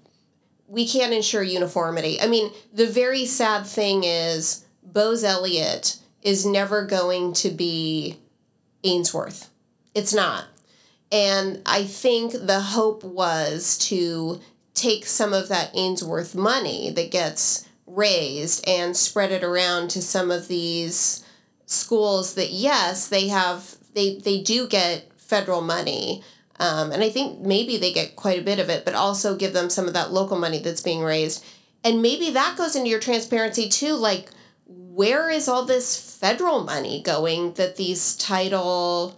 we can't ensure uniformity i mean the very sad thing is Boise-Eliot is never going to be Ainsworth. It's not. And I think the hope was to take some of that Ainsworth money that gets raised and spread it around to some of these schools that yes, they have they they do get federal money. Um, and I think maybe they get quite a bit of it, but also give them some of that local money that's being raised. And maybe that goes into your transparency too. Like, where is all this federal money going that these title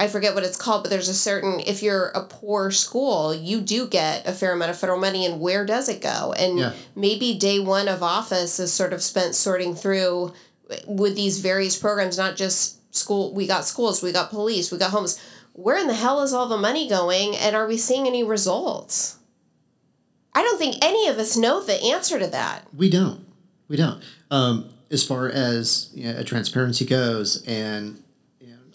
I forget what it's called, but there's a certain if you're a poor school, you do get a fair amount of federal money and where does it go? And Yeah. maybe day one of office is sort of spent sorting through with these various programs, not just school we got schools, we got police, we got homes. Where in the hell is all the money going and are we seeing any results? I don't think any of us know the answer to that. We don't. We don't. Um, as far as you know, transparency goes and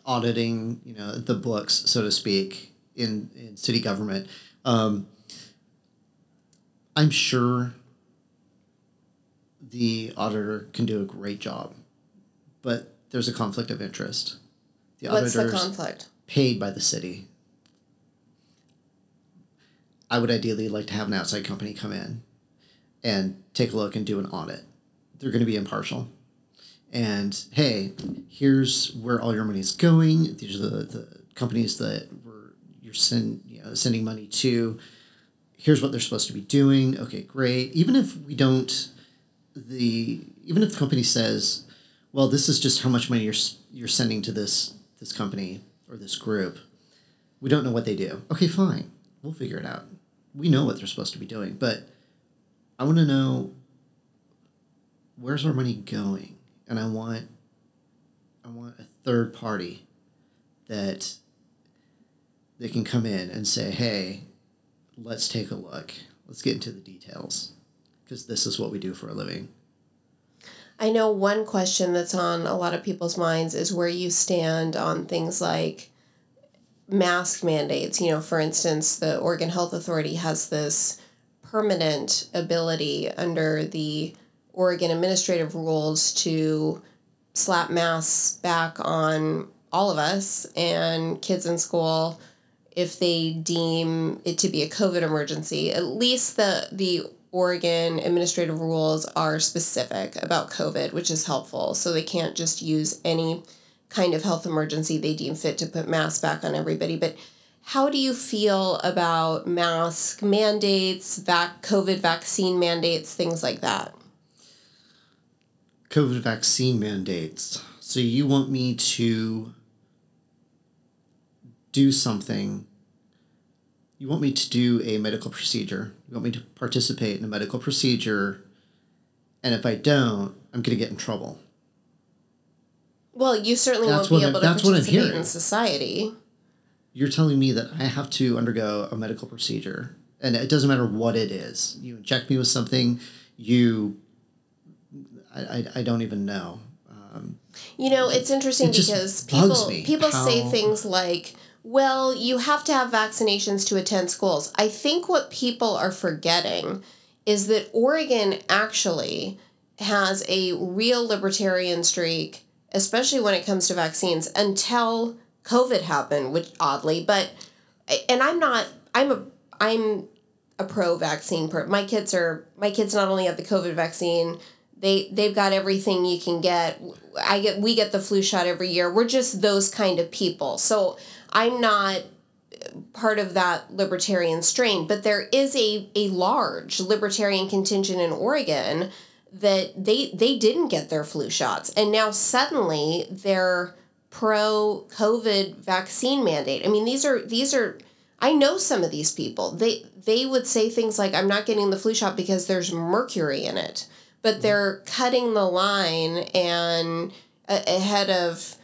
auditing, you know, the books, so to speak, in, in city government, um, I'm sure the auditor can do a great job, but there's a conflict of interest. The What's the conflict? paid by the city. I would ideally like to have an outside company come in and take a look and do an audit. They're going to be impartial. And hey, here's where all your money is going. These are the, the companies that were you're send, you know, sending money to. Here's what they're supposed to be doing. Okay, great. Even if we don't, the even if the company says, well, this is just how much money you're you're sending to this this company or this group. We don't know what they do. Okay, fine. We'll figure it out. We know what they're supposed to be doing, but I want to know where's our money going, and I want I want a third party that they can come in and say, "Hey, let's take a look. Let's get into the details." Because this is what we do for a living. I know one question that's on a lot of people's minds is where you stand on things like mask mandates. You know, for instance, the Oregon Health Authority has this permanent ability under the Oregon administrative rules to slap masks back on all of us and kids in school if they deem it to be a COVID emergency. At least the the Oregon administrative rules are specific about COVID, which is helpful. So they can't just use any kind of health emergency they deem fit to put masks back on everybody. But how do you feel about mask mandates, vac- COVID vaccine mandates, things like that? COVID vaccine mandates. So you want me to do something you want me to do a medical procedure. You want me to participate in a medical procedure, and if I don't, I'm going to get in trouble. Well, you certainly That's won't be what I- able to that's what I'm participate in society. You're telling me that I have to undergo a medical procedure, and it doesn't matter what it is. You inject me with something, you. I, I, I don't even know. Um, You know, it's interesting It because people people say things like, "Well, you have to have vaccinations to attend schools." I think what people are forgetting is that Oregon actually has a real libertarian streak, especially when it comes to vaccines until COVID happened, which oddly, but and I'm not I'm a I'm a pro vaccine per my kids are my kids not only have the COVID vaccine, they they've got everything you can get. I get we get the flu shot every year. We're just those kind of people. So I'm not part of that libertarian strain, but there is a, a large libertarian contingent in Oregon that they they didn't get their flu shots and now suddenly they're pro COVID vaccine mandate. I mean these are these are I know some of these people. They they would say things like I'm not getting the flu shot because there's mercury in it. But they're cutting the line and a- ahead of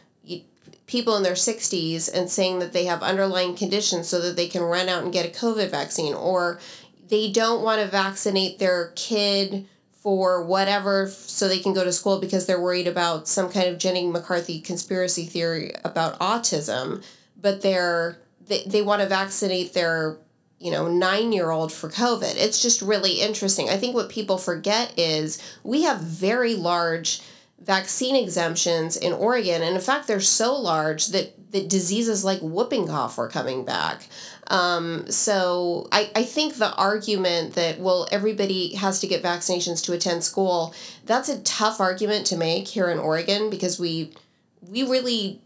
people in their 60s and saying that they have underlying conditions so that they can run out and get a COVID vaccine or they don't want to vaccinate their kid for whatever so they can go to school because they're worried about some kind of Jenny McCarthy conspiracy theory about autism but they're they, they want to vaccinate their you know, nine year old for COVID. It's just really interesting. I think what people forget is we have very large vaccine exemptions in Oregon. And in fact, they're so large that, that diseases like whooping cough were coming back. Um, so I, I think the argument that, well, everybody has to get vaccinations to attend school, that's a tough argument to make here in Oregon because we we really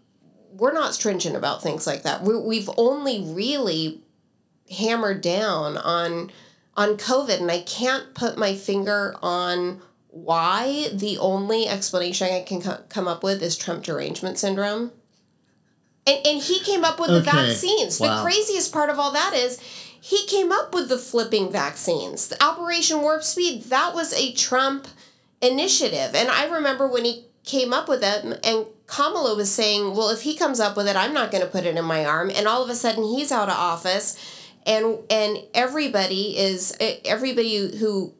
we're not stringent about things like that. We, we've only really hammered down on on COVID, and I can't put my finger on why. The only explanation I can co- come up with is Trump derangement syndrome. And, and he came up with the Okay. vaccines. The craziest part of all that is he came up with the flipping vaccines. The Operation Warp Speed, that was a Trump initiative. And I remember when he came up with it, and Kamala was saying, Well, if he comes up with it, I'm not going to put it in my arm. And all of a sudden, he's out of office. And, and everybody is everybody who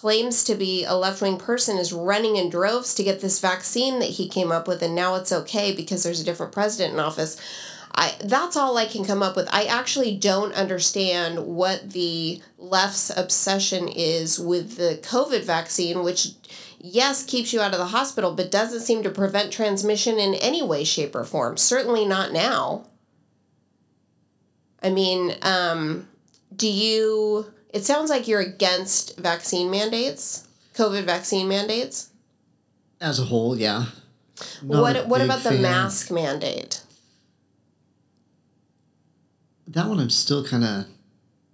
claims to be a left wing person is running in droves to get this vaccine that he came up with, and now it's okay because there's a different president in office. I that's all I can come up with. I actually don't understand what the left's obsession is with the COVID vaccine, which yes keeps you out of the hospital, but doesn't seem to prevent transmission in any way, shape, or form. Certainly not now. I mean, um, do you? It sounds like you're against vaccine mandates, COVID vaccine mandates. as a whole, yeah. Not what What about the mask mandate? That one, I'm still kind of.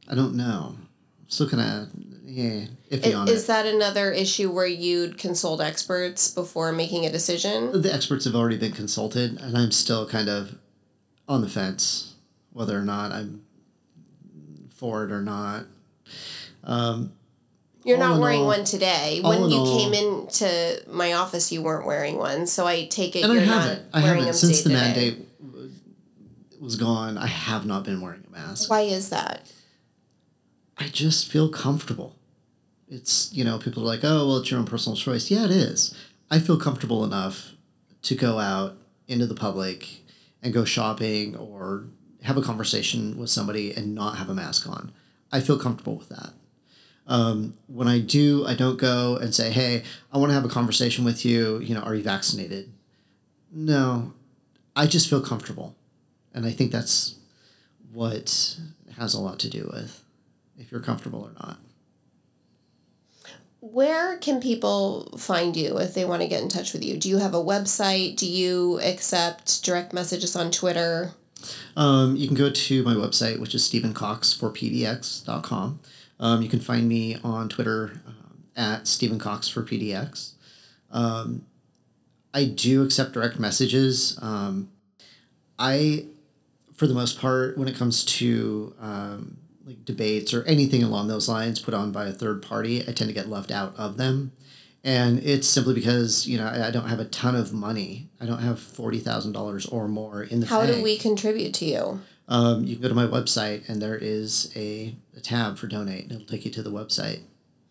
I don't know. I'm still kind of yeah iffy I- on Is it. that another issue where you'd consult experts before making a decision? the experts have already been consulted, and I'm still kind of on the fence whether or not I'm for it or not. Um, You're not wearing all- one today. When you all- came into my office, you weren't wearing one, so I take it and you're haven't. not I wearing haven't them since the day to day. mandate was gone. I have not been wearing a mask. Why is that? I just feel comfortable. It's, you know, people are like, oh, well, it's your own personal choice. Yeah, it is. I feel comfortable enough to go out into the public and go shopping or have a conversation with somebody and not have a mask on. I feel comfortable with that. Um, when I do, I don't go and say, hey, I want to have a conversation with you. You know, are you vaccinated? No, I just feel comfortable. And I think that's what has a lot to do with if you're comfortable or not. Where can people find you if they want to get in touch with you? Do you have a website? Do you accept direct messages on Twitter? Um, you can go to my website, which is stephencox4pdx.com. Um, you can find me on Twitter um, at stephencox4pdx. Um, I do accept direct messages. Um, I, for the most part, when it comes to um, like debates or anything along those lines put on by a third party, I tend to get left out of them. And it's simply because, you know, I, I don't have a ton of money. I don't have $40,000 or more in the How bank. do we contribute to you? Um, you can go to my website and there is a, a tab for donate and it'll take you to the website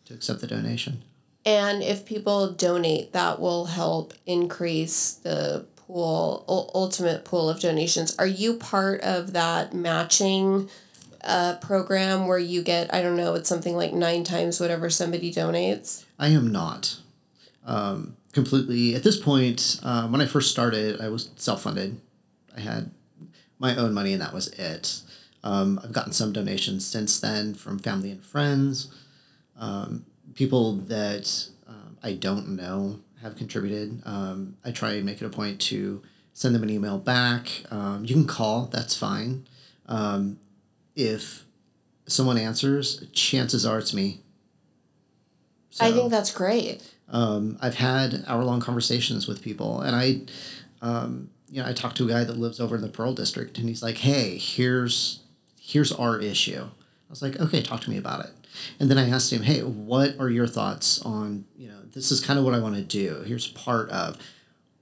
to accept the donation. And if people donate, that will help increase the pool, ul- ultimate pool of donations. Are you part of that matching uh, program where you get, I don't know, it's something like nine times whatever somebody donates? I am not um, completely. At this point, um, when I first started, I was self funded. I had my own money and that was it. Um, I've gotten some donations since then from family and friends. Um, people that um, I don't know have contributed. Um, I try and make it a point to send them an email back. Um, you can call, that's fine. Um, if someone answers, chances are it's me. I think that's great. Um, I've had hour long conversations with people, and I, um, you know, I talked to a guy that lives over in the Pearl District, and he's like, "Hey, here's here's our issue." I was like, "Okay, talk to me about it." And then I asked him, "Hey, what are your thoughts on you know this is kind of what I want to do. Here's part of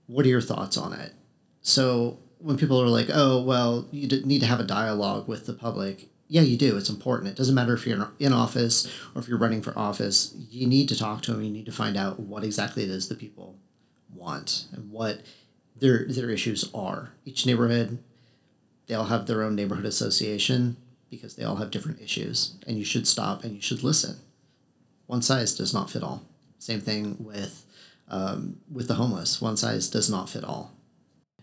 what are your thoughts on it?" So when people are like, "Oh, well, you need to have a dialogue with the public," yeah, you do. It's important. It doesn't matter if you're in office or if you're running for office. You need to talk to them. You need to find out what exactly it is that people want and what their their issues are. Each neighborhood, they all have their own neighborhood association because they all have different issues, and you should stop and you should listen. One size does not fit all. Same thing with um, with the homeless. One size does not fit all.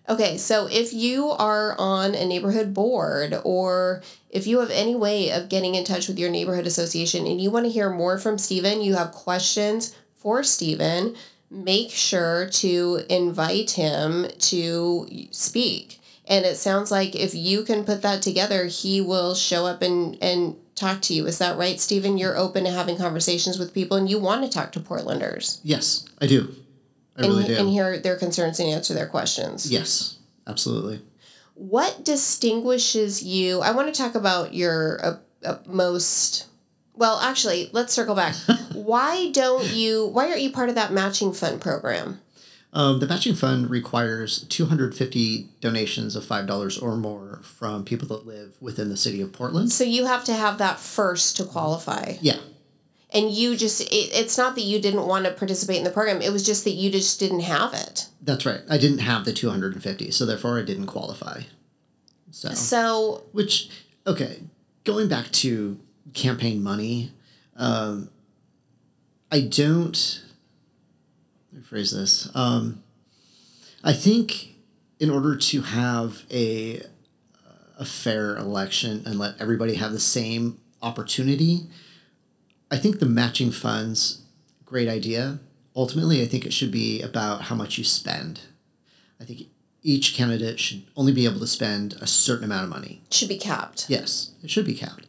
Okay, so if you are on a neighborhood board or if you have any way of getting in touch with your neighborhood association and you want to hear more from Stephen, you have questions for Stephen, make sure to invite him to speak. And it sounds like if you can put that together, he will show up and, and talk to you. Is that right, Stephen? You're open to having conversations with people and you want to talk to Portlanders Yes, I do. I and, really do. and hear their concerns and answer their questions. yes, absolutely. What distinguishes you? I want to talk about your uh, uh, most. Well, actually, let's circle back. *laughs* why don't you? Why aren't you part of that matching fund program? Um, the matching fund requires 250 donations of $5 or more from people that live within the city of Portland. So you have to have that first to qualify. Yeah, And you just, it, it's not that you didn't want to participate in the program, it was just that you just didn't have it. that's right. I didn't have the 250, so therefore I didn't qualify. So, So, which, okay, going back to campaign money, um, I don't, let me phrase this. Um, I think in order to have a, a fair election and let everybody have the same opportunity, I think the matching funds, great idea. Ultimately, I think it should be about how much you spend. I think each candidate should only be able to spend a certain amount of money. it should be capped. Yes, it should be capped.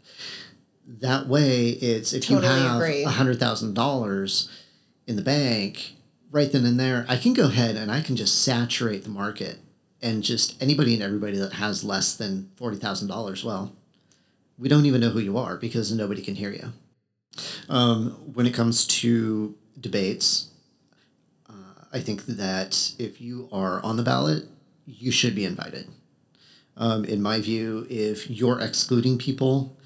That way, it's if Totally you have a hundred thousand dollars in the bank, right then and there, I can go ahead and I can just saturate the market, and just anybody and everybody that has less than forty thousand dollars, well, we don't even know who you are because nobody can hear you. Um, when it comes to debates, uh, I think that if you are on the ballot, you should be invited. Um, in my view, if you're excluding people,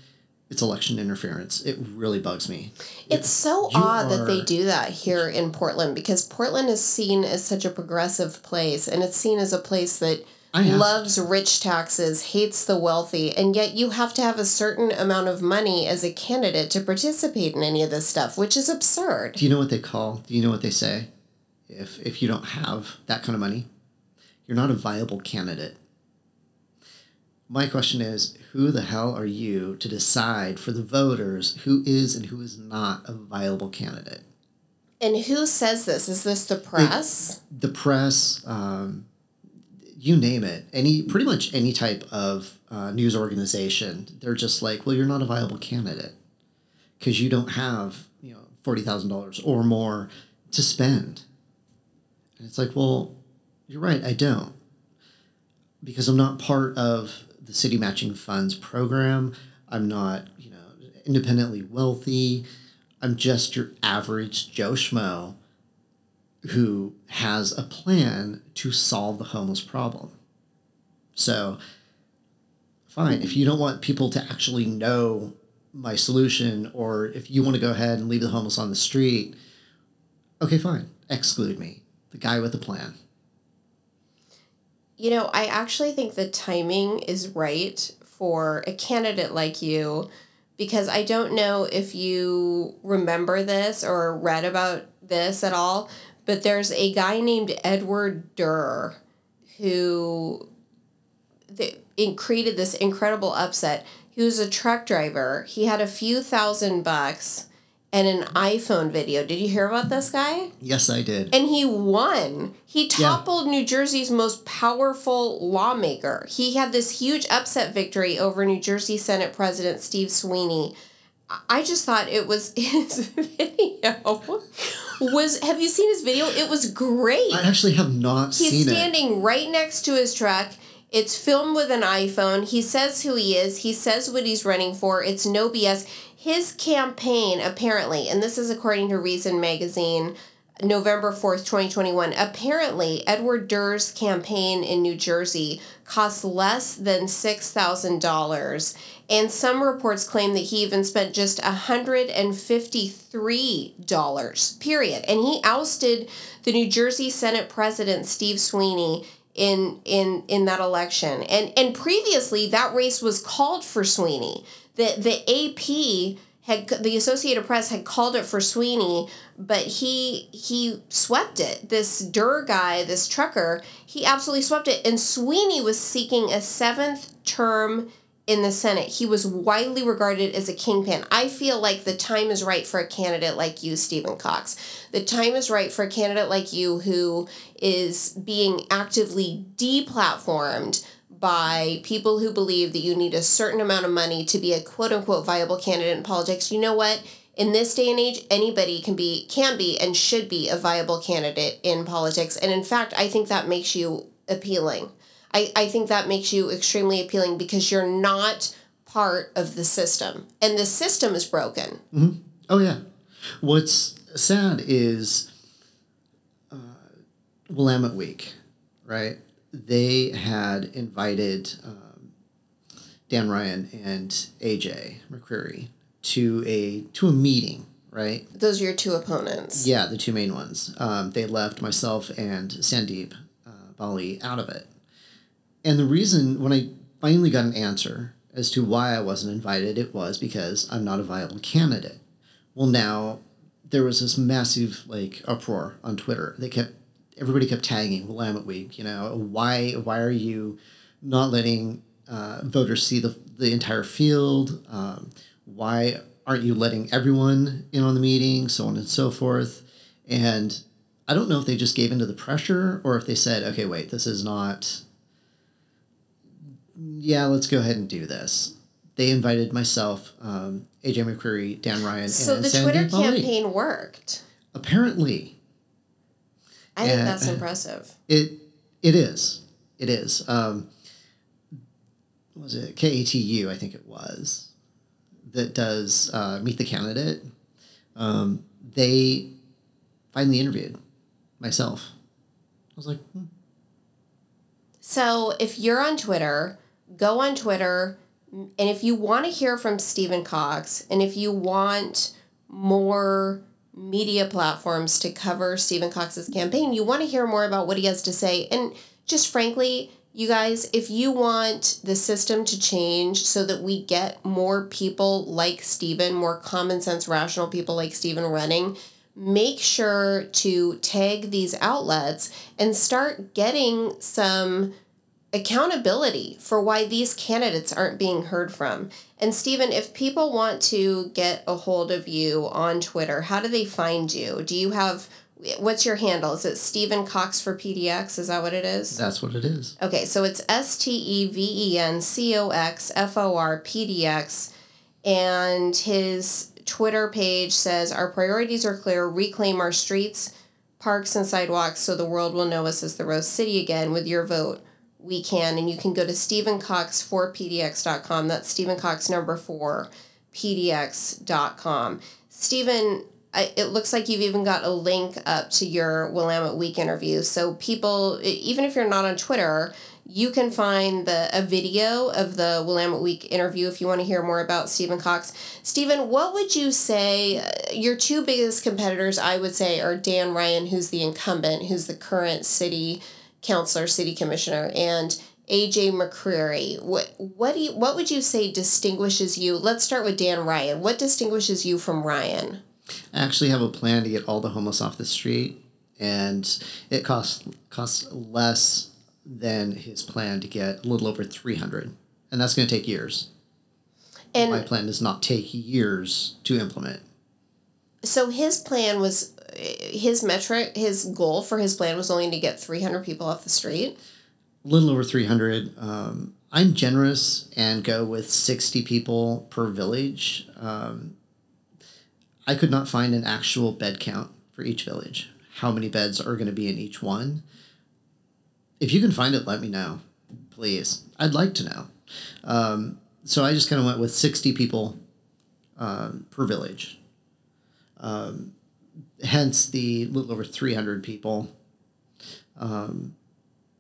it's election interference. It really bugs me. It's so You odd that they do that here in Portland because Portland is seen as such a progressive place and it's seen as a place that loves rich taxes, hates the wealthy, and yet you have to have a certain amount of money as a candidate to participate in any of this stuff, which is absurd. Do you know what they call? Do you know what they say? If if you don't have that kind of money, you're not a viable candidate. My question is, who the hell are you to decide for the voters who is and who is not a viable candidate? And who says this? Is this the press? the press, um, you name it, any pretty much any type of uh, news organization, they're just like, well, you're not a viable candidate because you don't have you know forty thousand dollars or more to spend. And it's like, well, you're right, I don't, because I'm not part of the city matching funds program. I'm not, you know, independently wealthy. I'm just your average Joe Schmo who has a plan to solve the homeless problem. So, fine, if you don't want people to actually know my solution, or if you want to go ahead and leave the homeless on the street, okay, fine, exclude me, the guy with the plan. You know, I actually think the timing is right for a candidate like you because I don't know if you remember this or read about this at all, but there's a guy named Edward Durr who created this incredible upset. He was a truck driver. He had a few thousand bucks and an iPhone video. Did you hear about this guy? Yes, I did. And he won. He toppled yeah. New Jersey's most powerful lawmaker. He had this huge upset victory over New Jersey Senate President Steve Sweeney. I just thought it was *laughs* his video was have you seen his video? It was great. I actually have not He's seen it. He's standing right next to his truck. It's filmed with an iPhone. He says who he is. He says what he's running for. It's no BS. His campaign, apparently, and this is according to Reason Magazine, November 4th, 2021. Apparently, Edward Durr's campaign in New Jersey cost less than $6,000 and some reports claim that he even spent just $153 period. And he ousted the new jersey senate president steve sweeney in in in that election. And and previously that race was called for sweeney. The the ap had the associated press had called it for sweeney but he he swept it. This durr guy this trucker he absolutely swept it. And sweeney was seeking a seventh term in the Senate. He was widely regarded as a kingpin. I feel like the time is right for a candidate like you, Stephen Cox. The time is right for a candidate like you who is being actively deplatformed by people who believe that you need a certain amount of money to be a quote unquote viable candidate in politics. You know what? In this day and age, anybody can be can be and should be a viable candidate in politics. And in fact, I think that makes you appealing. I, I think that makes you extremely appealing because you're not part of the system and the system is broken. Mm-hmm. Oh, yeah. What's sad is uh, Willamette Week, right? They had invited um, Dan Ryan and AJ McCreary to a to a meeting, right? Those are your two opponents. Yeah, the two main ones. Um, they left myself and Sandeep uh, Bali out of it. And the reason, when I finally got an answer as to why I wasn't invited, it was because I'm not a viable candidate. Well, now there was this massive like uproar on Twitter. They kept everybody kept tagging Willamette Week. You know, why why are you not letting uh, voters see the the entire field? Um, why aren't you letting everyone in on the meeting? So on and so forth. And I don't know if they just gave into the pressure or if they said, okay, wait, this is not yeah, let's go ahead and do this. They invited myself, um, AJ McCreary, Dan Ryan, and so and the Sandy Twitter campaign worked. Apparently, I think that's impressive. It it is. It is. Um, was it KATU? I think it was that does uh, meet the candidate. Um, they finally interviewed myself. I was like, hmm. so if you're on Twitter go on Twitter. And if you want to hear from Stephen Cox, and if you want more media platforms to cover Stephen Cox's campaign, you want to hear more about what he has to say. And just frankly, you guys, if you want the system to change so that we get more people like Stephen, more common sense, rational people like Stephen running, make sure to tag these outlets and start getting some accountability for why these candidates aren't being heard from. And Stephen, if people want to get a hold of you on Twitter, how do they find you? Do you have what's your handle? Is it Stephen Cox for PDX? Is that what it is? That's what it is. Okay, so it's S T E V E N C O X F O R P D X. And his Twitter page says, Our priorities are clear reclaim our streets, parks, and sidewalks so the world will know us as the Rose City again with your vote we can. And you can go to stephencox4pdx.com. That's Stephen Cox number four, pdx.com. Stephen, it looks like you've even got a link up to your Willamette Week interview. So people, even if you're not on Twitter, you can find the a video of the Willamette Week interview if you want to hear more about Stephen Cox. Stephen, what would you say uh, your two biggest competitors? I would say are Dan Ryan, who's the incumbent, who's the current city councilor, city commissioner, and AJ McCreary. What what do you, what would you say distinguishes you? Let's start with Dan Ryan. What distinguishes you from Ryan? I actually have a plan to get all the homeless off the street, and it costs costs less than his plan to get a little over 300 and that's going to take years and my plan does not take years to implement so his plan was his metric his goal for his plan was only to get 300 people off the street a little over 300 um, i'm generous and go with 60 people per village um, i could not find an actual bed count for each village how many beds are going to be in each one if you can find it, let me know, please. I'd like to know. Um, so I just kind of went with 60 people um, per village. Um, hence the little over 300 people. Um,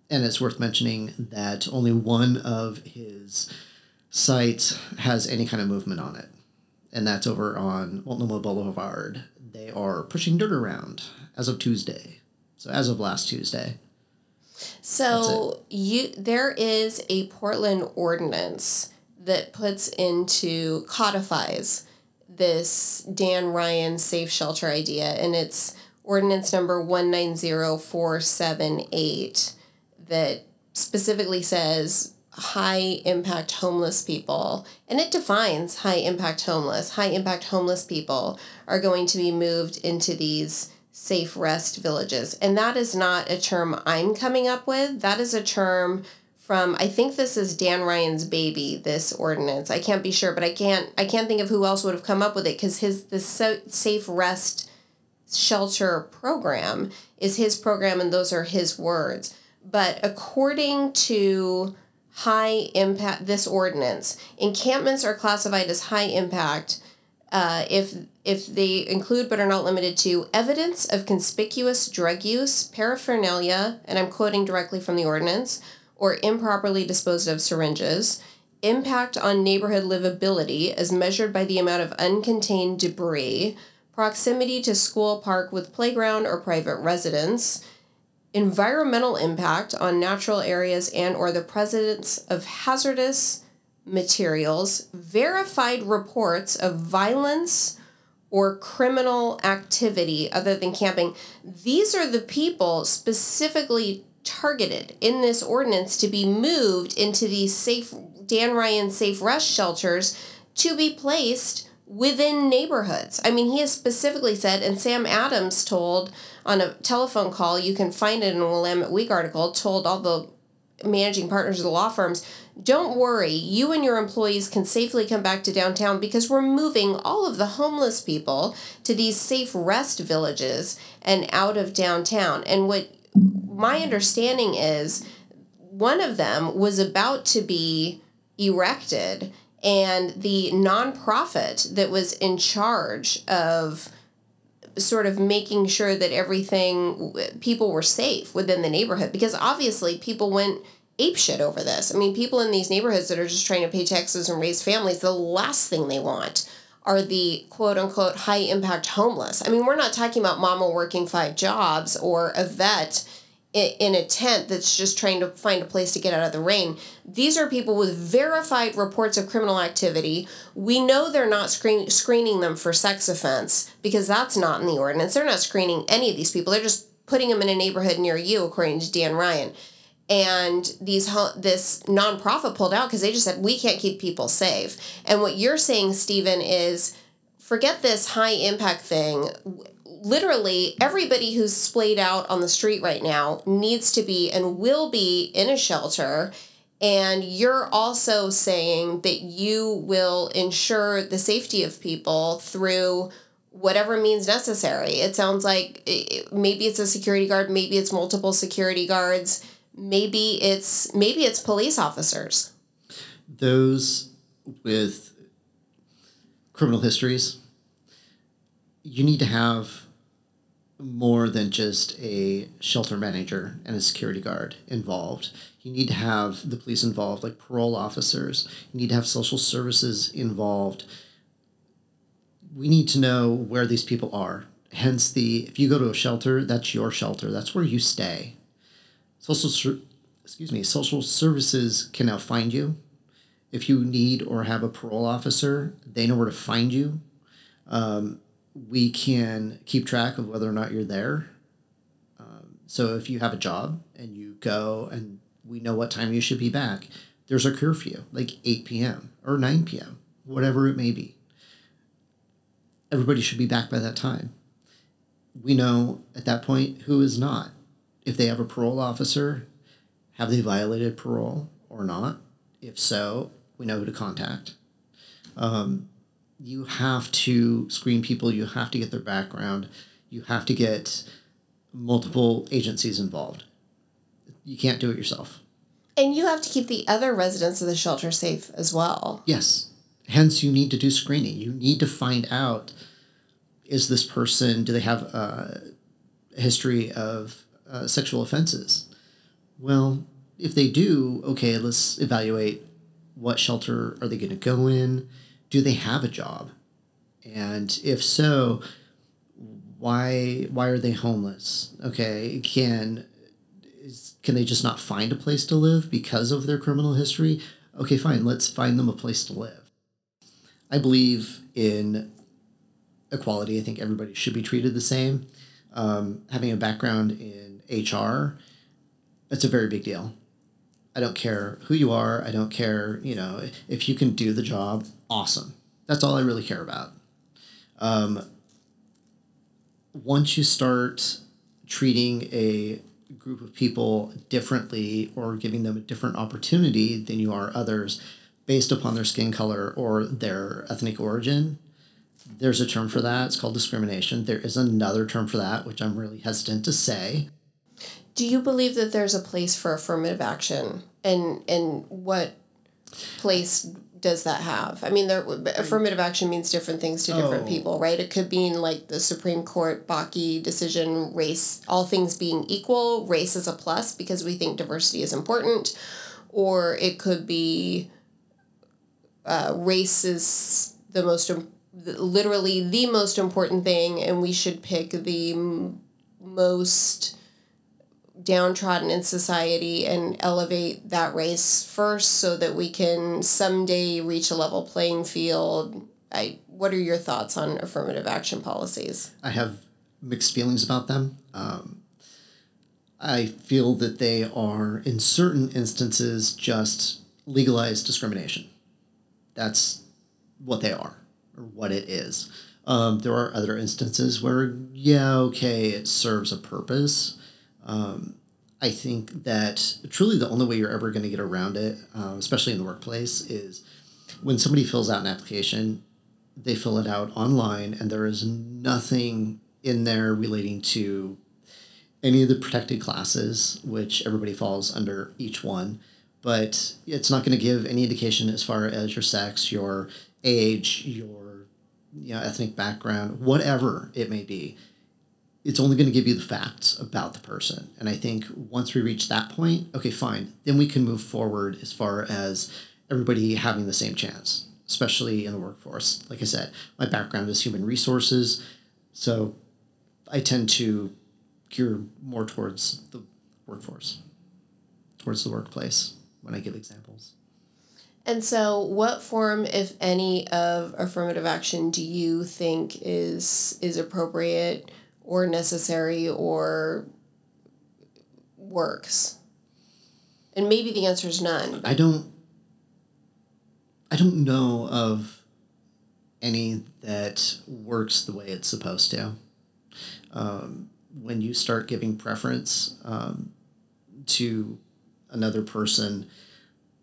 and it's worth mentioning that only one of his sites has any kind of movement on it. And that's over on Multnomah Boulevard. They are pushing dirt around as of Tuesday. So as of last Tuesday. So you there is a Portland ordinance that puts into codifies this Dan Ryan safe shelter idea and it's ordinance number 190478 that specifically says high impact homeless people and it defines high impact homeless high impact homeless people are going to be moved into these safe rest villages. And that is not a term I'm coming up with. That is a term from I think this is Dan Ryan's baby this ordinance. I can't be sure, but I can't I can't think of who else would have come up with it cuz his the so, safe rest shelter program is his program and those are his words. But according to high impact this ordinance, encampments are classified as high impact uh, if if they include but are not limited to evidence of conspicuous drug use, paraphernalia, and I'm quoting directly from the ordinance, or improperly disposed of syringes, impact on neighborhood livability as measured by the amount of uncontained debris, proximity to school park with playground or private residence, environmental impact on natural areas and or the presence of hazardous materials, verified reports of violence or criminal activity other than camping. These are the people specifically targeted in this ordinance to be moved into these safe Dan Ryan safe rest shelters to be placed within neighborhoods. I mean, he has specifically said, and Sam Adams told on a telephone call, you can find it in a Willamette Week article, told all the managing partners of the law firms, don't worry, you and your employees can safely come back to downtown because we're moving all of the homeless people to these safe rest villages and out of downtown. And what my understanding is, one of them was about to be erected, and the nonprofit that was in charge of sort of making sure that everything people were safe within the neighborhood because obviously people went ape shit over this. I mean, people in these neighborhoods that are just trying to pay taxes and raise families, the last thing they want are the quote unquote high impact homeless. I mean, we're not talking about mama working five jobs or a vet in a tent that's just trying to find a place to get out of the rain. These are people with verified reports of criminal activity. We know they're not screen- screening them for sex offense because that's not in the ordinance. They're not screening any of these people. They're just putting them in a neighborhood near you, according to Dan Ryan and these this nonprofit pulled out because they just said we can't keep people safe. And what you're saying, Stephen, is forget this high impact thing. Literally, everybody who's splayed out on the street right now needs to be and will be in a shelter. And you're also saying that you will ensure the safety of people through whatever means necessary. It sounds like eh, eh, maybe it's a security guard, maybe it's multiple security guards maybe it's maybe it's police officers those with criminal histories, you need to have more than just a shelter manager and a security guard involved. You need to have the police involved, like parole officers. You need to have social services involved. We need to know where these people are. Hence, the if you go to a shelter, that's your shelter. That's where you stay. Social, excuse me, social services can now find you. If you need or have a parole officer, they know where to find you. Um, we can keep track of whether or not you're there. Um, so if you have a job and you go and we know what time you should be back, there's a curfew, like 8 p.m. or 9 p.m., whatever it may be. Everybody should be back by that time. We know at that point who is not. If they have a parole officer, have they violated parole or not? If so, we know who to contact. Um, you have to screen people, you have to get their background, you have to get multiple agencies involved. You can't do it yourself. And you have to keep the other residents of the shelter safe as well. Yes. Hence, you need to do screening. You need to find out is this person, do they have a history of uh, sexual offenses? Well, if they do, okay, let's evaluate what shelter are they going to go in? do they have a job? And if so, why why are they homeless? Okay, can is, can they just not find a place to live because of their criminal history? Okay, fine, let's find them a place to live. I believe in equality. I think everybody should be treated the same. Um, having a background in HR, that's a very big deal. I don't care who you are. I don't care, you know, if you can do the job, awesome. That's all I really care about. Um, once you start treating a group of people differently or giving them a different opportunity than you are others based upon their skin color or their ethnic origin, there's a term for that. It's called discrimination. There is another term for that, which I'm really hesitant to say. Do you believe that there's a place for affirmative action, and and what place does that have? I mean, there affirmative action means different things to different oh. people, right? It could mean like the Supreme Court Bakke decision, race, all things being equal, race is a plus because we think diversity is important, or it could be uh, race is the most literally the most important thing, and we should pick the most downtrodden in society and elevate that race first so that we can someday reach a level playing field. I what are your thoughts on affirmative action policies? I have mixed feelings about them. Um, I feel that they are, in certain instances, just legalized discrimination. That's what they are, or what it is. Um, there are other instances where, yeah, okay, it serves a purpose, um, I think that truly the only way you're ever going to get around it, um, especially in the workplace, is when somebody fills out an application, they fill it out online, and there is nothing in there relating to any of the protected classes, which everybody falls under each one. But it's not going to give any indication as far as your sex, your age, your you know, ethnic background, whatever it may be it's only going to give you the facts about the person. And I think once we reach that point, okay, fine, then we can move forward as far as everybody having the same chance, especially in the workforce. Like I said, my background is human resources, so I tend to gear more towards the workforce, towards the workplace when I give examples. And so, what form, if any, of affirmative action do you think is is appropriate or necessary or works? And maybe the answer is none. I don't I don't know of any that works the way it's supposed to. Um, when you start giving preference um, to another person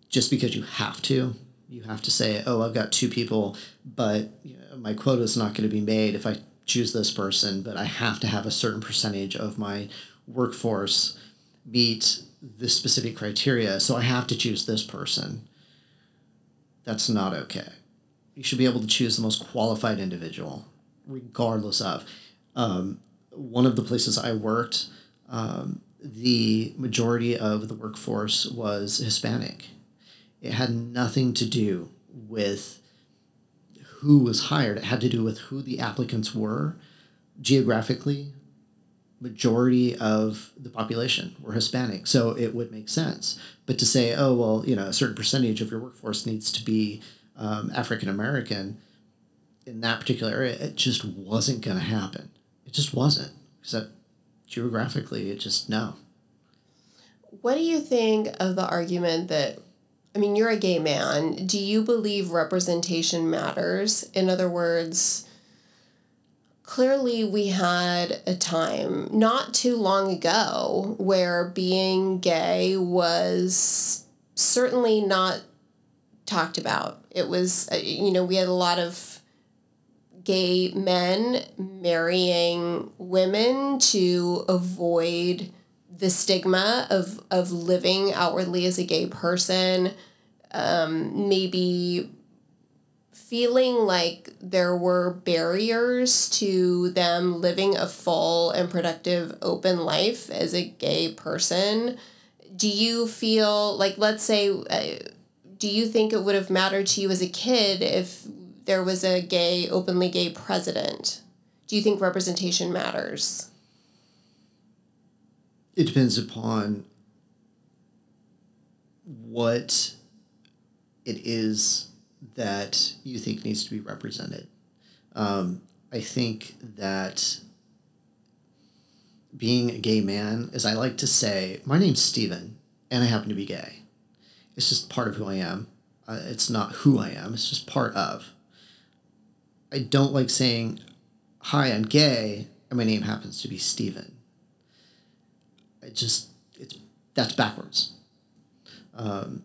just because you have to, you have to say, oh, I've got two people, but you know, my quota is not going to be made if I choose this person, but I have to have a certain percentage of my workforce meet this specific criteria, so I have to choose this person. That's not okay. You should be able to choose the most qualified individual, regardless of. Um, one of the places I worked, um, the majority of the workforce was Hispanic. It had nothing to do with who was hired, it had to do with who the applicants were geographically. Majority of the population were Hispanic, so it would make sense. But to say, oh, well, you know, a certain percentage of your workforce needs to be um, African American in that particular area, it just wasn't going to happen. It just wasn't. Because geographically, it just, no. What do you think of the argument that, I mean, you're a gay man. Do you believe representation matters? In other words, clearly we had a time not too long ago where being gay was certainly not talked about. It was, uh, you know, we had a lot of gay men marrying women to avoid the stigma of, of living outwardly as a gay person. Um, maybe feeling like there were barriers to them living a full and productive open life as a gay person. Do you feel like, let's say, uh, do you think it would have mattered to you as a kid if there was a gay, openly gay president? Do you think representation matters? It depends upon what it is that you think needs to be represented. Um, I think that being a gay man, as I like to say, my name's Stephen and I happen to be gay. It's just part of who I am. Uh, it's not who I am, it's just part of. I don't like saying, Hi, I'm gay, and my name happens to be Stephen. I just, it's, that's backwards. Um,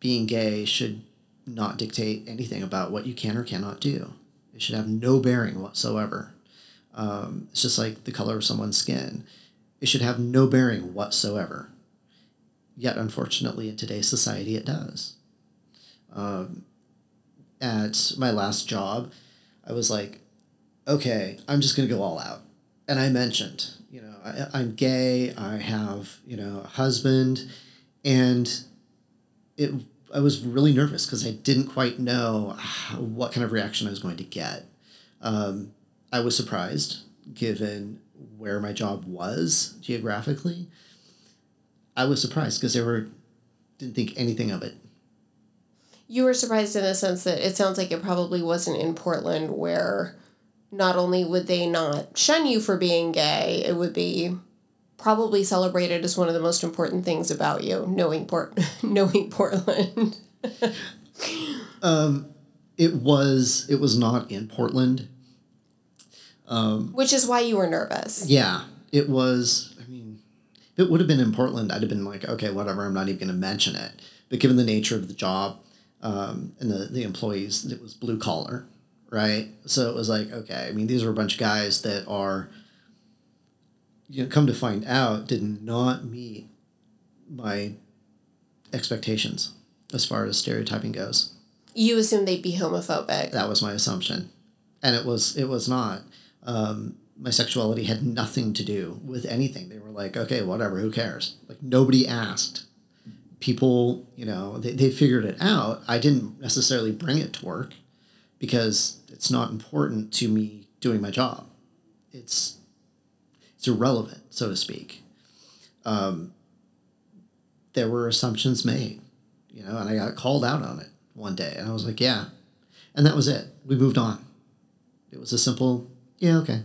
being gay should not dictate anything about what you can or cannot do. It should have no bearing whatsoever. Um, it's just like the color of someone's skin. It should have no bearing whatsoever. Yet, unfortunately, in today's society, it does. Um, at my last job, I was like, okay, I'm just going to go all out. And I mentioned, I, I'm gay, I have, you know, a husband, and it I was really nervous because I didn't quite know what kind of reaction I was going to get. Um, I was surprised given where my job was geographically. I was surprised because they were didn't think anything of it. You were surprised in the sense that it sounds like it probably wasn't in Portland where not only would they not shun you for being gay, it would be probably celebrated as one of the most important things about you, knowing Port *laughs* knowing Portland. *laughs* um, it was it was not in Portland. Um, Which is why you were nervous. Yeah, it was. I mean, if it would have been in Portland, I'd have been like, okay, whatever. I'm not even going to mention it. But given the nature of the job um, and the the employees, it was blue collar, right? So it was like, okay. I mean, these are a bunch of guys that are you know, come to find out, did not meet my expectations as far as stereotyping goes. You assumed they'd be homophobic. That was my assumption, and it was it was not. Um, my sexuality had nothing to do with anything. They were like, okay, whatever, who cares? Like nobody asked. People, you know, they, they figured it out. I didn't necessarily bring it to work because it's not important to me doing my job. It's it's irrelevant, so to speak. Um, there were assumptions made, you know, and I got called out on it one day, and I was like, yeah, and that was it. We moved on. It was a simple, yeah, okay.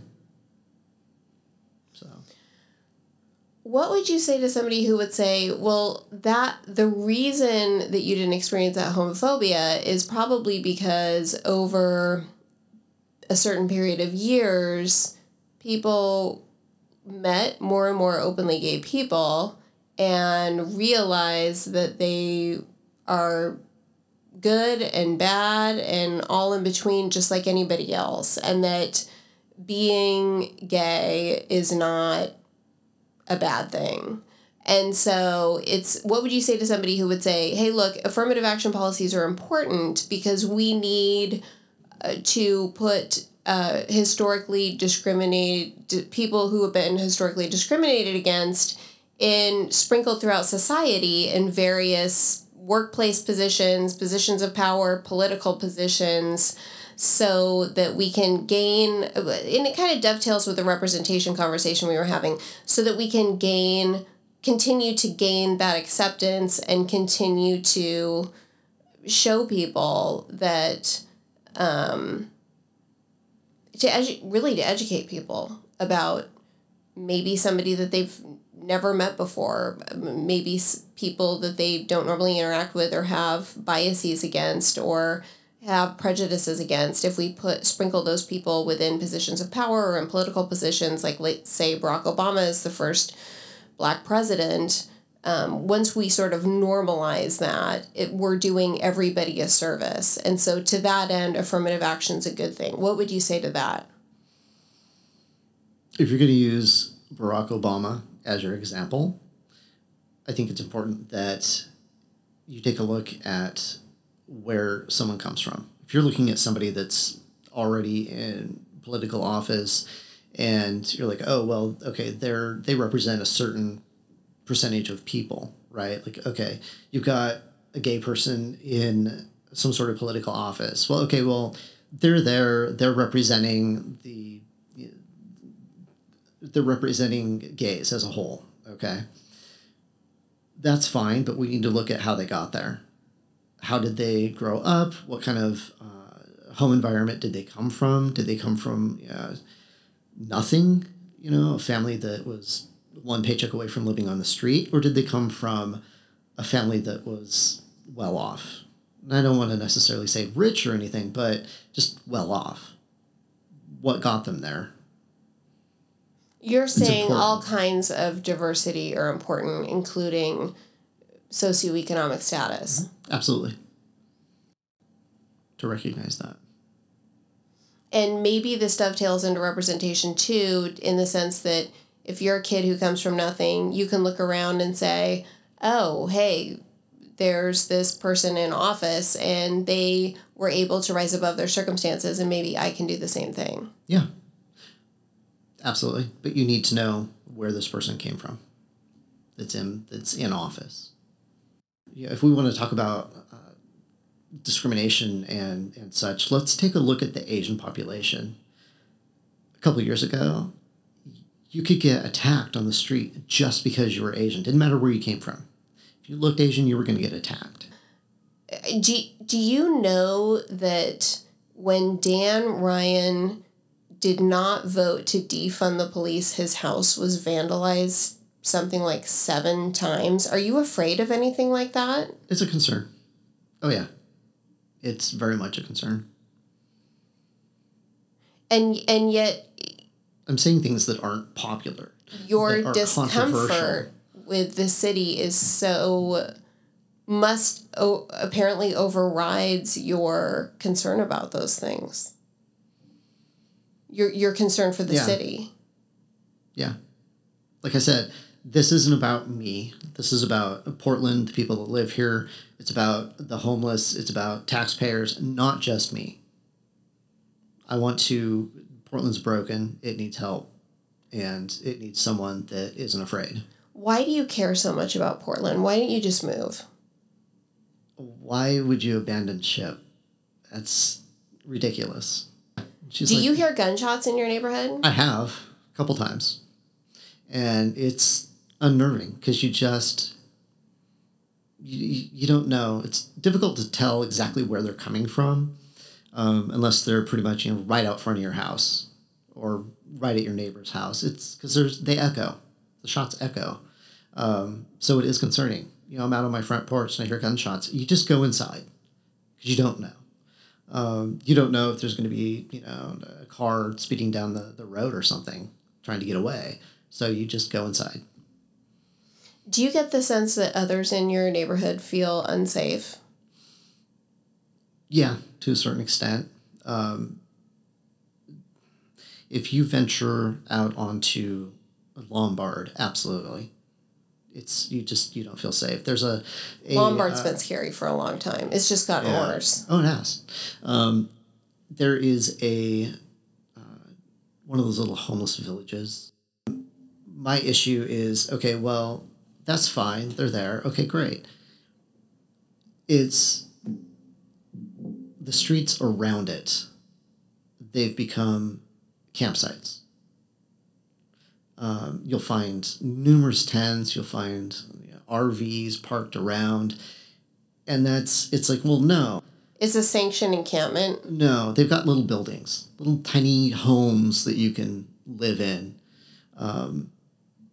So, what would you say to somebody who would say, well, that the reason that you didn't experience that homophobia is probably because over a certain period of years, people met more and more openly gay people and realize that they are good and bad and all in between just like anybody else and that being gay is not a bad thing And so it's what would you say to somebody who would say, "Hey, look, affirmative action policies are important because we need uh, to put uh, historically discriminated people who have been historically discriminated against in sprinkled throughout society in various workplace positions, positions of power, political positions." So that we can gain and it kind of dovetails with the representation conversation we were having so that we can gain continue to gain that acceptance and continue to show people that um, to edu- really to educate people about maybe somebody that they've never met before maybe people that they don't normally interact with or have biases against or have prejudices against if we put sprinkle those people within positions of power or in political positions like let's say barack obama is the first black president, um, once we sort of normalize that, it, we're doing everybody a service. And so, to that end, affirmative action is a good thing. What would you say to that? If you're going to use Barack Obama as your example, I think it's important that you take a look at where someone comes from. If you're looking at somebody that's already in political office and you're like, oh well, okay, they're they represent a certain percentage of people, right? Like, okay, you've got a gay person in some sort of political office. Well, okay, well, they're there, they're representing the they're representing gays as a whole, okay? That's fine, but we need to look at how they got there. How did they grow up? What kind of uh, home environment did they come from? Did they come from uh, nothing, you know, a family that was one paycheck away from living on the street, or did they come from a family that was well off? And I don't want to necessarily say rich or anything, but just well off. What got them there? You're saying all kinds of diversity are important, including socioeconomic status. Mm-hmm. Absolutely. To recognize that and maybe this dovetails into representation too in the sense that if you're a kid who comes from nothing you can look around and say oh hey there's this person in office and they were able to rise above their circumstances and maybe i can do the same thing yeah absolutely but you need to know where this person came from that's in that's in office yeah if we want to talk about uh, discrimination and, and such, let's take a look at the Asian population. A couple years ago, you could get attacked on the street just because you were Asian. Didn't matter where you came from. If you looked Asian, you were going to get attacked. Do, do you know that when Dan Ryan did not vote to defund the police, his house was vandalized something like seven times? Are you afraid of anything like that? It's a concern. Oh, yeah it's very much a concern. And and yet I'm saying things that aren't popular. Your discomfort with the city is so must o- apparently overrides your concern about those things. Your your concern for the yeah. city. Yeah. Like I said, this isn't about me. This is about Portland, the people that live here. It's about the homeless. It's about taxpayers, not just me. I want to, Portland's broken. It needs help. And it needs someone that isn't afraid. Why do you care so much about Portland? Why didn't you just move? Why would you abandon ship? That's ridiculous. She's do like, you hear gunshots in your neighborhood? I have a couple times. And it's unnerving because you just you, you don't know. It's difficult to tell exactly where they're coming from um, unless they're pretty much you know right out front of your house or right at your neighbor's house. It's because there's they echo. The shots echo. Um, so it is concerning. You know, I'm out on my front porch and I hear gunshots. You just go inside because you don't know. Um, you don't know if there's going to be you know a car speeding down the, the road or something trying to get away. So you just go inside. Do you get the sense that others in your neighborhood feel unsafe? Yeah, to a certain extent. Um, if you venture out onto Lombard, absolutely. It's you just you don't feel safe. There's a, a Lombard's uh, been scary for a long time. It's just gotten yeah. worse. Oh, it has. Um, there is a uh, one of those little homeless villages. My issue is okay. Well, that's fine. They're there. Okay, great. It's the streets around it. They've become campsites. Um, you'll find numerous tents. You'll find you know, RVs parked around, and that's it's like well no It's a sanctioned encampment. no, they've got little buildings, little tiny homes that you can live in. Um,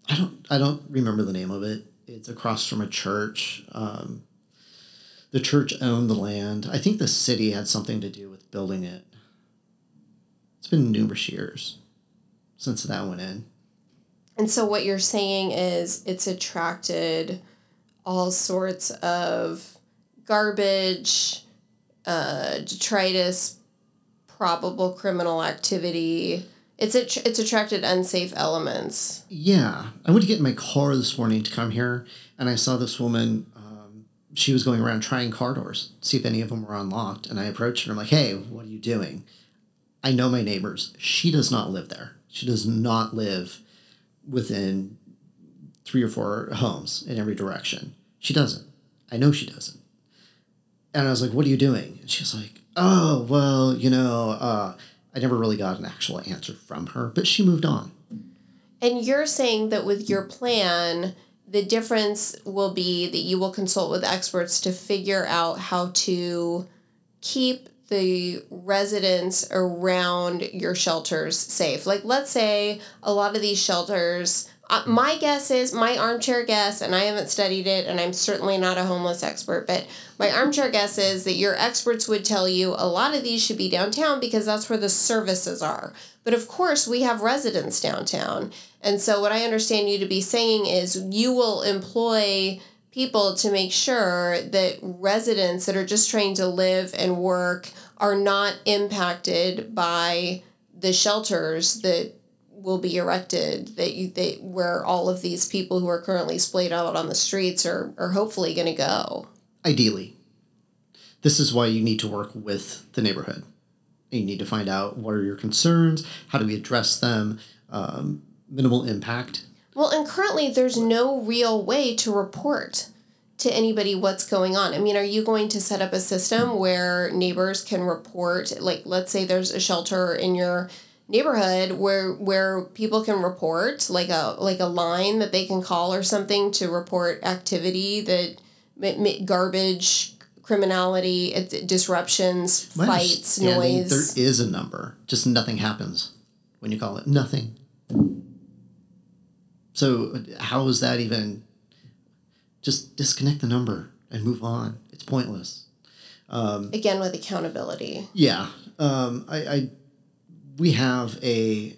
I don't, I don't remember the name of it. It's across from a church. Um, the church owned the land. I think the city had something to do with building it. It's been numerous years since that went in. And so what you're saying is it's attracted all sorts of garbage, uh, detritus, probable criminal activity. It's a, it's attracted unsafe elements. Yeah, I went to get in my car this morning to come here, and I saw this woman. Um, she was going around trying car doors, to see if any of them were unlocked. And I approached her. And I'm like, "Hey, what are you doing?" I know my neighbors. She does not live there. She does not live within three or four homes in every direction. She doesn't. I know she doesn't. And I was like, "What are you doing?" And she's like, "Oh, well, you know." Uh, I never really got an actual answer from her, but she moved on. And you're saying that with your plan, the difference will be that you will consult with experts to figure out how to keep the residents around your shelters safe. Like, let's say a lot of these shelters, uh, my guess is, my armchair guess, and I haven't studied it, and I'm certainly not a homeless expert, but my armchair guess is that your experts would tell you a lot of these should be downtown because that's where the services are. But of course, we have residents downtown. And so, what I understand you to be saying is you will employ people to make sure that residents that are just trying to live and work are not impacted by the shelters that will be erected that you that where all of these people who are currently splayed out on the streets are are hopefully going to go. Ideally, this is why you need to work with the neighborhood. You need to find out what are your concerns, how do we address them, um, minimal impact. Well, and currently there's no real way to report to anybody what's going on. I mean, are you going to set up a system where neighbors can report like let's say there's a shelter in your neighborhood where where people can report like a like a line that they can call or something to report activity that garbage criminality it- disruptions My fights noise There is a number, just nothing happens when you call it. Nothing. So how is that even? Just disconnect the number and move on. It's pointless. um, again with accountability Yeah, um, I, I we have a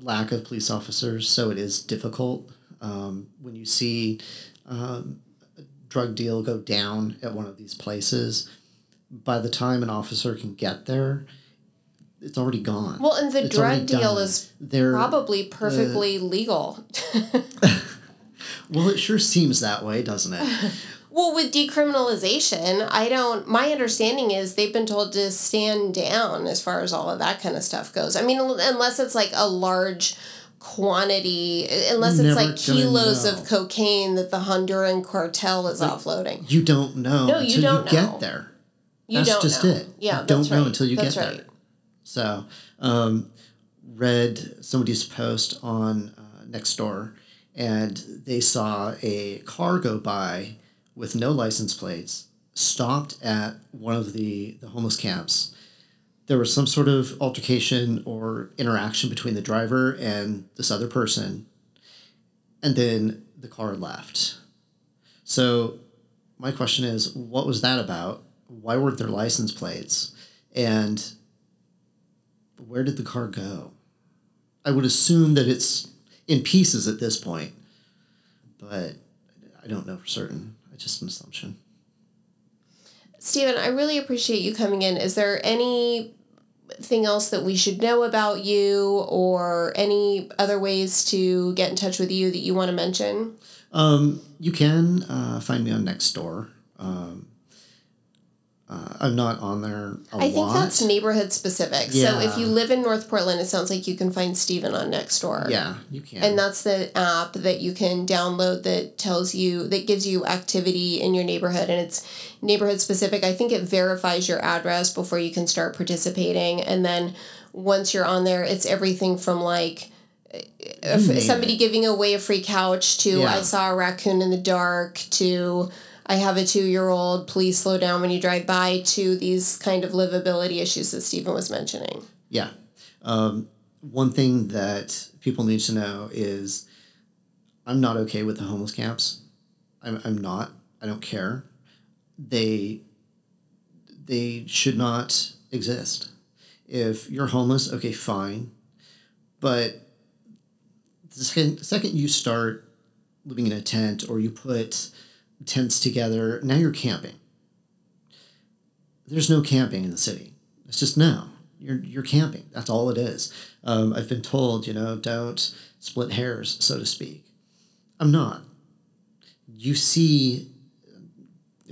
lack of police officers, so it is difficult um, when you see um, a drug deal go down at one of these places. By the time an officer can get there, it's already gone. well and the It's drug deal done. is They're- probably perfectly legal *laughs* well, it sure seems that way, doesn't it? *laughs* Well, with decriminalization, I don't. My understanding is they've been told to stand down as far as all of that kind of stuff goes. I mean, unless it's like a large quantity, unless it's Never like kilos know. of cocaine that the Honduran cartel is offloading. You don't know No, you until don't you get there. You That's don't just know. it. Yeah, you don't that's know until you That's get right. there. So, um, read somebody's post on uh, Nextdoor, and they saw a car go by with no license plates, stopped at one of the, the homeless camps. There was some sort of altercation or interaction between the driver and this other person, and then the car left. So, my question is, what was that about? Why weren't there license plates? And where did the car go? I would assume that it's in pieces at this point, but I don't know for certain. It's just an assumption. Stephen, I really appreciate you coming in. Is there anything else that we should know about you or any other ways to get in touch with you that you want to mention? Um, you can uh, find me on Nextdoor. Um, uh, I'm not on there I think lot. that's neighborhood specific. So if you live in North Portland, it sounds like you can find Stephen on Nextdoor. yeah, you can. And that's the app that you can download that tells you that gives you activity in your neighborhood and it's neighborhood specific. I think it verifies your address before you can start participating and then once you're on there it's everything from like somebody giving away a free couch to Yeah. I saw a raccoon in the dark to I have a two year old, please slow down when you drive by to these kind of livability issues that Stephen was mentioning. Yeah. Um, one thing that people need to know is I'm not okay with the homeless camps. I'm, I'm not. I don't care. They they should not exist. If you're homeless, okay, fine. But the second, the second you start living in a tent or you put tents together, now you're camping. There's no camping in the city. It's just no. You're you're camping. That's all it is. Um, I've been told, you know, don't split hairs, so to speak. I'm not. You see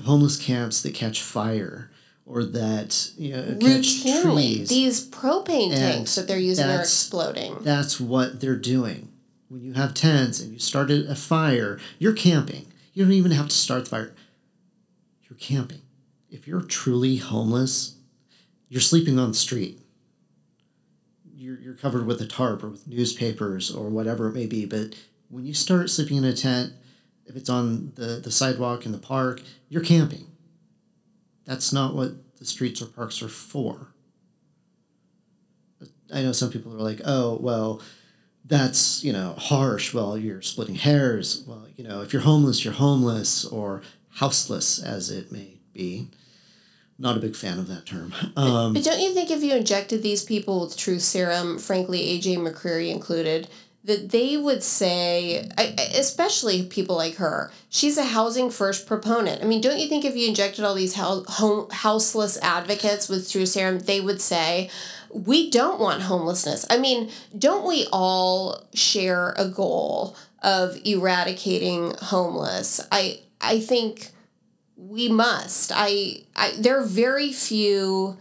homeless camps that catch fire or that you know catch Routinely, trees. these propane And tanks that they're using are exploding. That's what they're doing. When you have tents and you started a fire, you're camping. You don't even have to start the fire. You're camping. If you're truly homeless, you're sleeping on the street. You're, you're covered with a tarp or with newspapers or whatever it may be. But when you start sleeping in a tent, if it's on the, the sidewalk in the park, you're camping. That's not what the streets or parks are for. I know some people are like, oh, well, that's, you know, harsh. Well, you're splitting hairs. Well, you know, if you're homeless, you're homeless or houseless, as it may be. Not a big fan of that term. Um, But don't you think if you injected these people with truth serum, frankly, AJ McCreary included, that they would say, especially people like her, she's a housing first proponent. I mean, don't you think if you injected all these hou- home, houseless advocates with truth serum, they would say, we don't want homelessness. I mean, don't we all share a goal of eradicating homeless? I I think we must. I I there are very few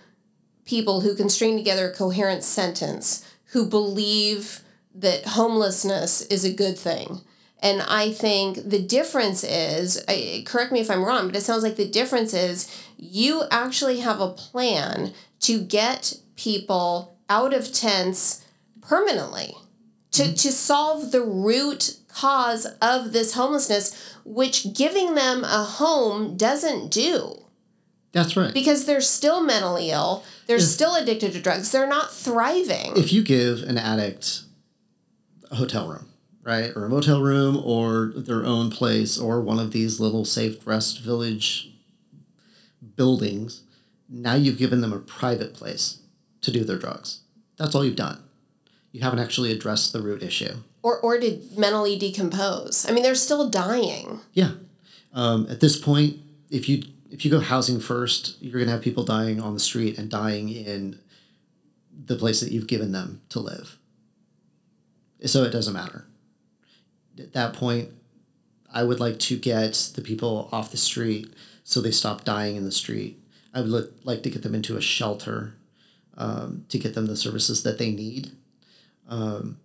people who can string together a coherent sentence who believe that homelessness is a good thing. And I think the difference is, correct me if I'm wrong, but it sounds like the difference is you actually have a plan to get people out of tents permanently to, mm-hmm. to solve the root cause of this homelessness, which giving them a home doesn't do that's right. because they're still mentally ill, they're If- still addicted to drugs, they're not thriving. if you give an addict a hotel room, right, or a motel room, or their own place, or one of these little safe rest village buildings, now you've given them a private place to do their drugs. That's all you've done. You haven't actually addressed the root issue. or or to mentally decompose. I mean, they're still dying. Yeah. Um, at this point, if you if you go housing first, you're gonna have people dying on the street and dying in the place that you've given them to live. So it doesn't matter. At that point, I would like to get the people off the street so they stop dying in the street. I would li- like to get them into a shelter um, to get them the services that they need. Um,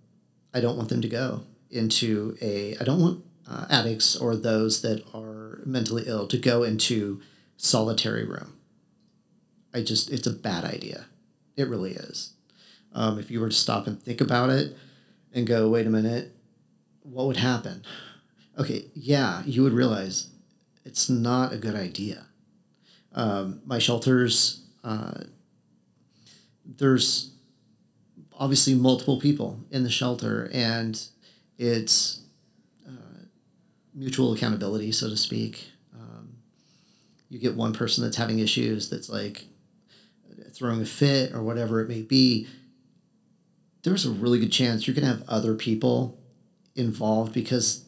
I don't want them to go into a. I don't want uh, addicts or those that are mentally ill to go into solitary room. I just it's a bad idea. It really is. Um, if you were to stop and think about it and go, wait a minute, what would happen? Okay, yeah, you would realize it's not a good idea. Um, my shelters, uh, there's obviously multiple people in the shelter, and it's uh, mutual accountability, so to speak. Um, you get one person that's having issues that's like throwing a fit or whatever it may be. There's a really good chance you're going to have other people involved because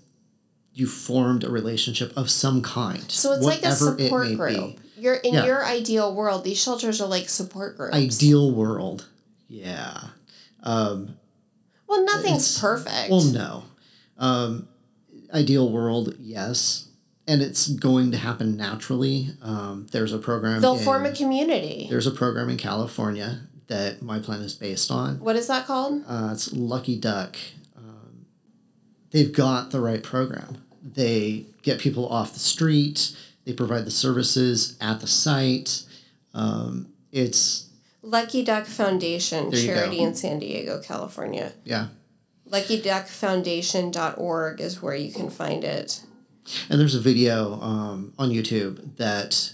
you formed a relationship of some kind. So it's like a it support group. be. You're in Yeah. your ideal world. These shelters are like support groups. Ideal world. Yeah. Um, Well, nothing's perfect. well, no. Um, ideal world, yes. And it's going to happen naturally. Um, there's a program. They'll in- form a community. There's a program in California that my plan is based on. What is that called? Uh, it's Lucky Duck. Um, they've got the right program. They get people off the street. They provide the services at the site. Um, it's Lucky Duck Foundation charity go. in San Diego, California. yeah, LuckyDuckFoundation.org is where you can find it. and there's a video um, on YouTube that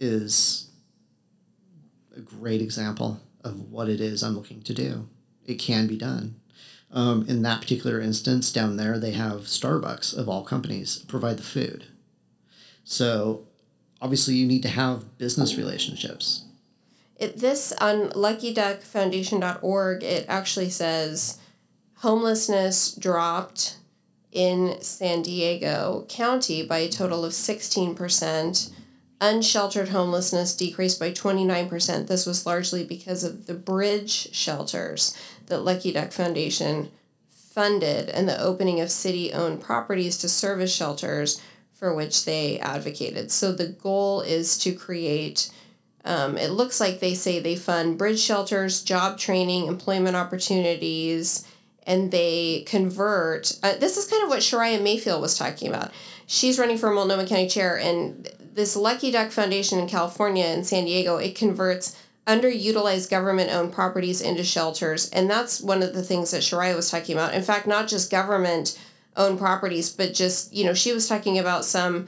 is a great example of what it is I'm looking to do. It can be done. Um, in that particular instance, down there, they have Starbucks of all companies provide the food. So obviously, you need to have business relationships. It, this on LuckyDuckFoundation.org, it actually says homelessness dropped in San Diego County by a total of 16%. Unsheltered homelessness decreased by 29%. This was largely because of the bridge shelters that Lucky Duck Foundation funded and the opening of city owned properties to service shelters for which they advocated. So the goal is to create um, it looks like they say they fund bridge shelters, job training, employment opportunities, and they convert. Uh, this is kind of what Sharia Mayfield was talking about. She's running for Multnomah County Chair, and this Lucky Duck Foundation in California in San Diego, it converts underutilized government owned properties into shelters. And that's one of the things that Shariah was talking about. In fact, not just government owned properties, but just, you know, she was talking about some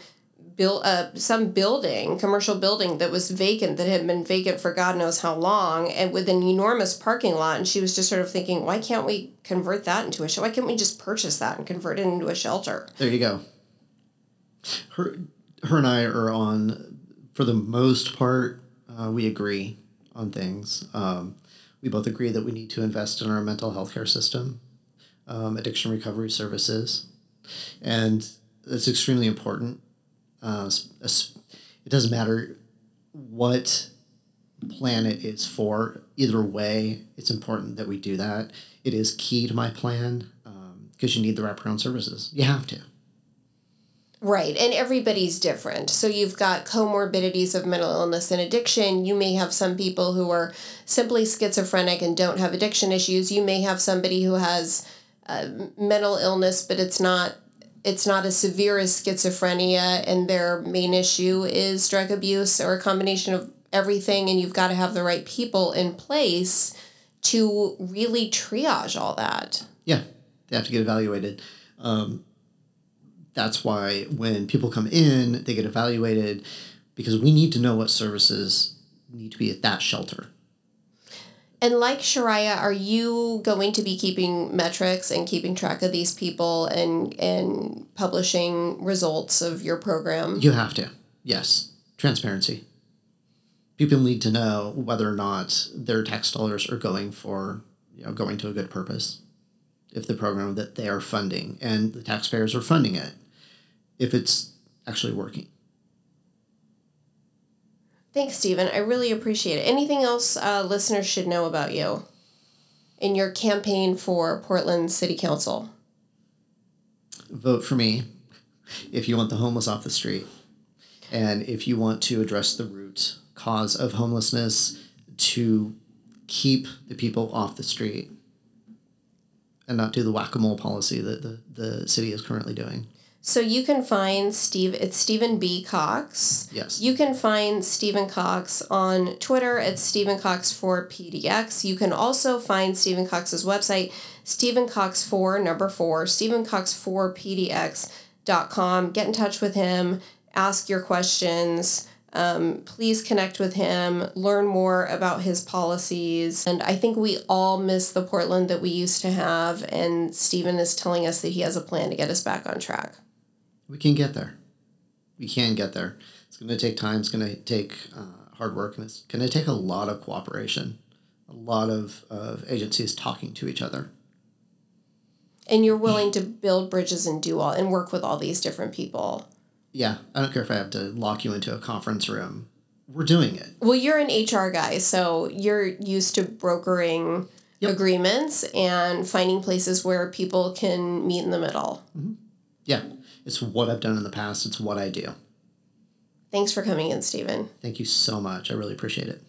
build uh, some building, commercial building that was vacant that had been vacant for God knows how long, and with an enormous parking lot. And she was just sort of thinking, why can't we convert that into a shelter? Why can't we just purchase that and convert it into a shelter? There you go. Her, her and I are on, for the most part, uh, we agree on things. Um, we both agree that we need to invest in our mental health care system, um, addiction recovery services, and it's extremely important. Uh, it doesn't matter what plan it is for. Either way, it's important that we do that. It is key to my plan because you need the wraparound services. You have to. Right, and everybody's different. So you've got comorbidities of mental illness and addiction. You may have some people who are simply schizophrenic and don't have addiction issues. You may have somebody who has uh, mental illness, but it's not it's not as severe as schizophrenia, and their main issue is drug abuse or a combination of everything. And you've got to have the right people in place to really triage all that. Yeah, they have to get evaluated. Um, that's why when people come in, they get evaluated because we need to know what services need to be at that shelter. And like Sharia, are you going to be keeping metrics and keeping track of these people and and publishing results of your program? You have to. Yes, transparency. People need to know whether or not their tax dollars are going for, you know, going to a good purpose. If the program that they are funding and the taxpayers are funding it, if it's actually working. Thanks, Stephen. I really appreciate it. Anything else uh, listeners should know about you in your campaign for Portland City Council? vote for me if you want the homeless off the street and if you want to address the root cause of homelessness to keep the people off the street and not do the whack-a-mole policy that the, the city is currently doing So you can find Steve. It's Stephen B. Cox. yes You can find Stephen Cox on Twitter at Stephen Cox for PDX. You can also find Stephen Cox's website, Stephen Cox for number four, Stephen Cox for PDX.com. Get in touch with him, ask your questions. Um, please connect with him, learn more about his policies. And I think we all miss the Portland that we used to have. And Stephen is telling us that he has a plan to get us back on track. We can get there. We can get there. It's going to take time. It's going to take uh, hard work and it's going to take a lot of cooperation. A lot of, of agencies talking to each other. And you're willing to build bridges and do all and work with all these different people. Yeah, I don't care if I have to lock you into a conference room. We're doing it. Well, you're an HR guy, so you're used to brokering Yep. agreements and finding places where people can meet in the middle. Yeah, it's what I've done in the past. It's what I do. Thanks for coming in, Stephen. Thank you so much. I really appreciate it.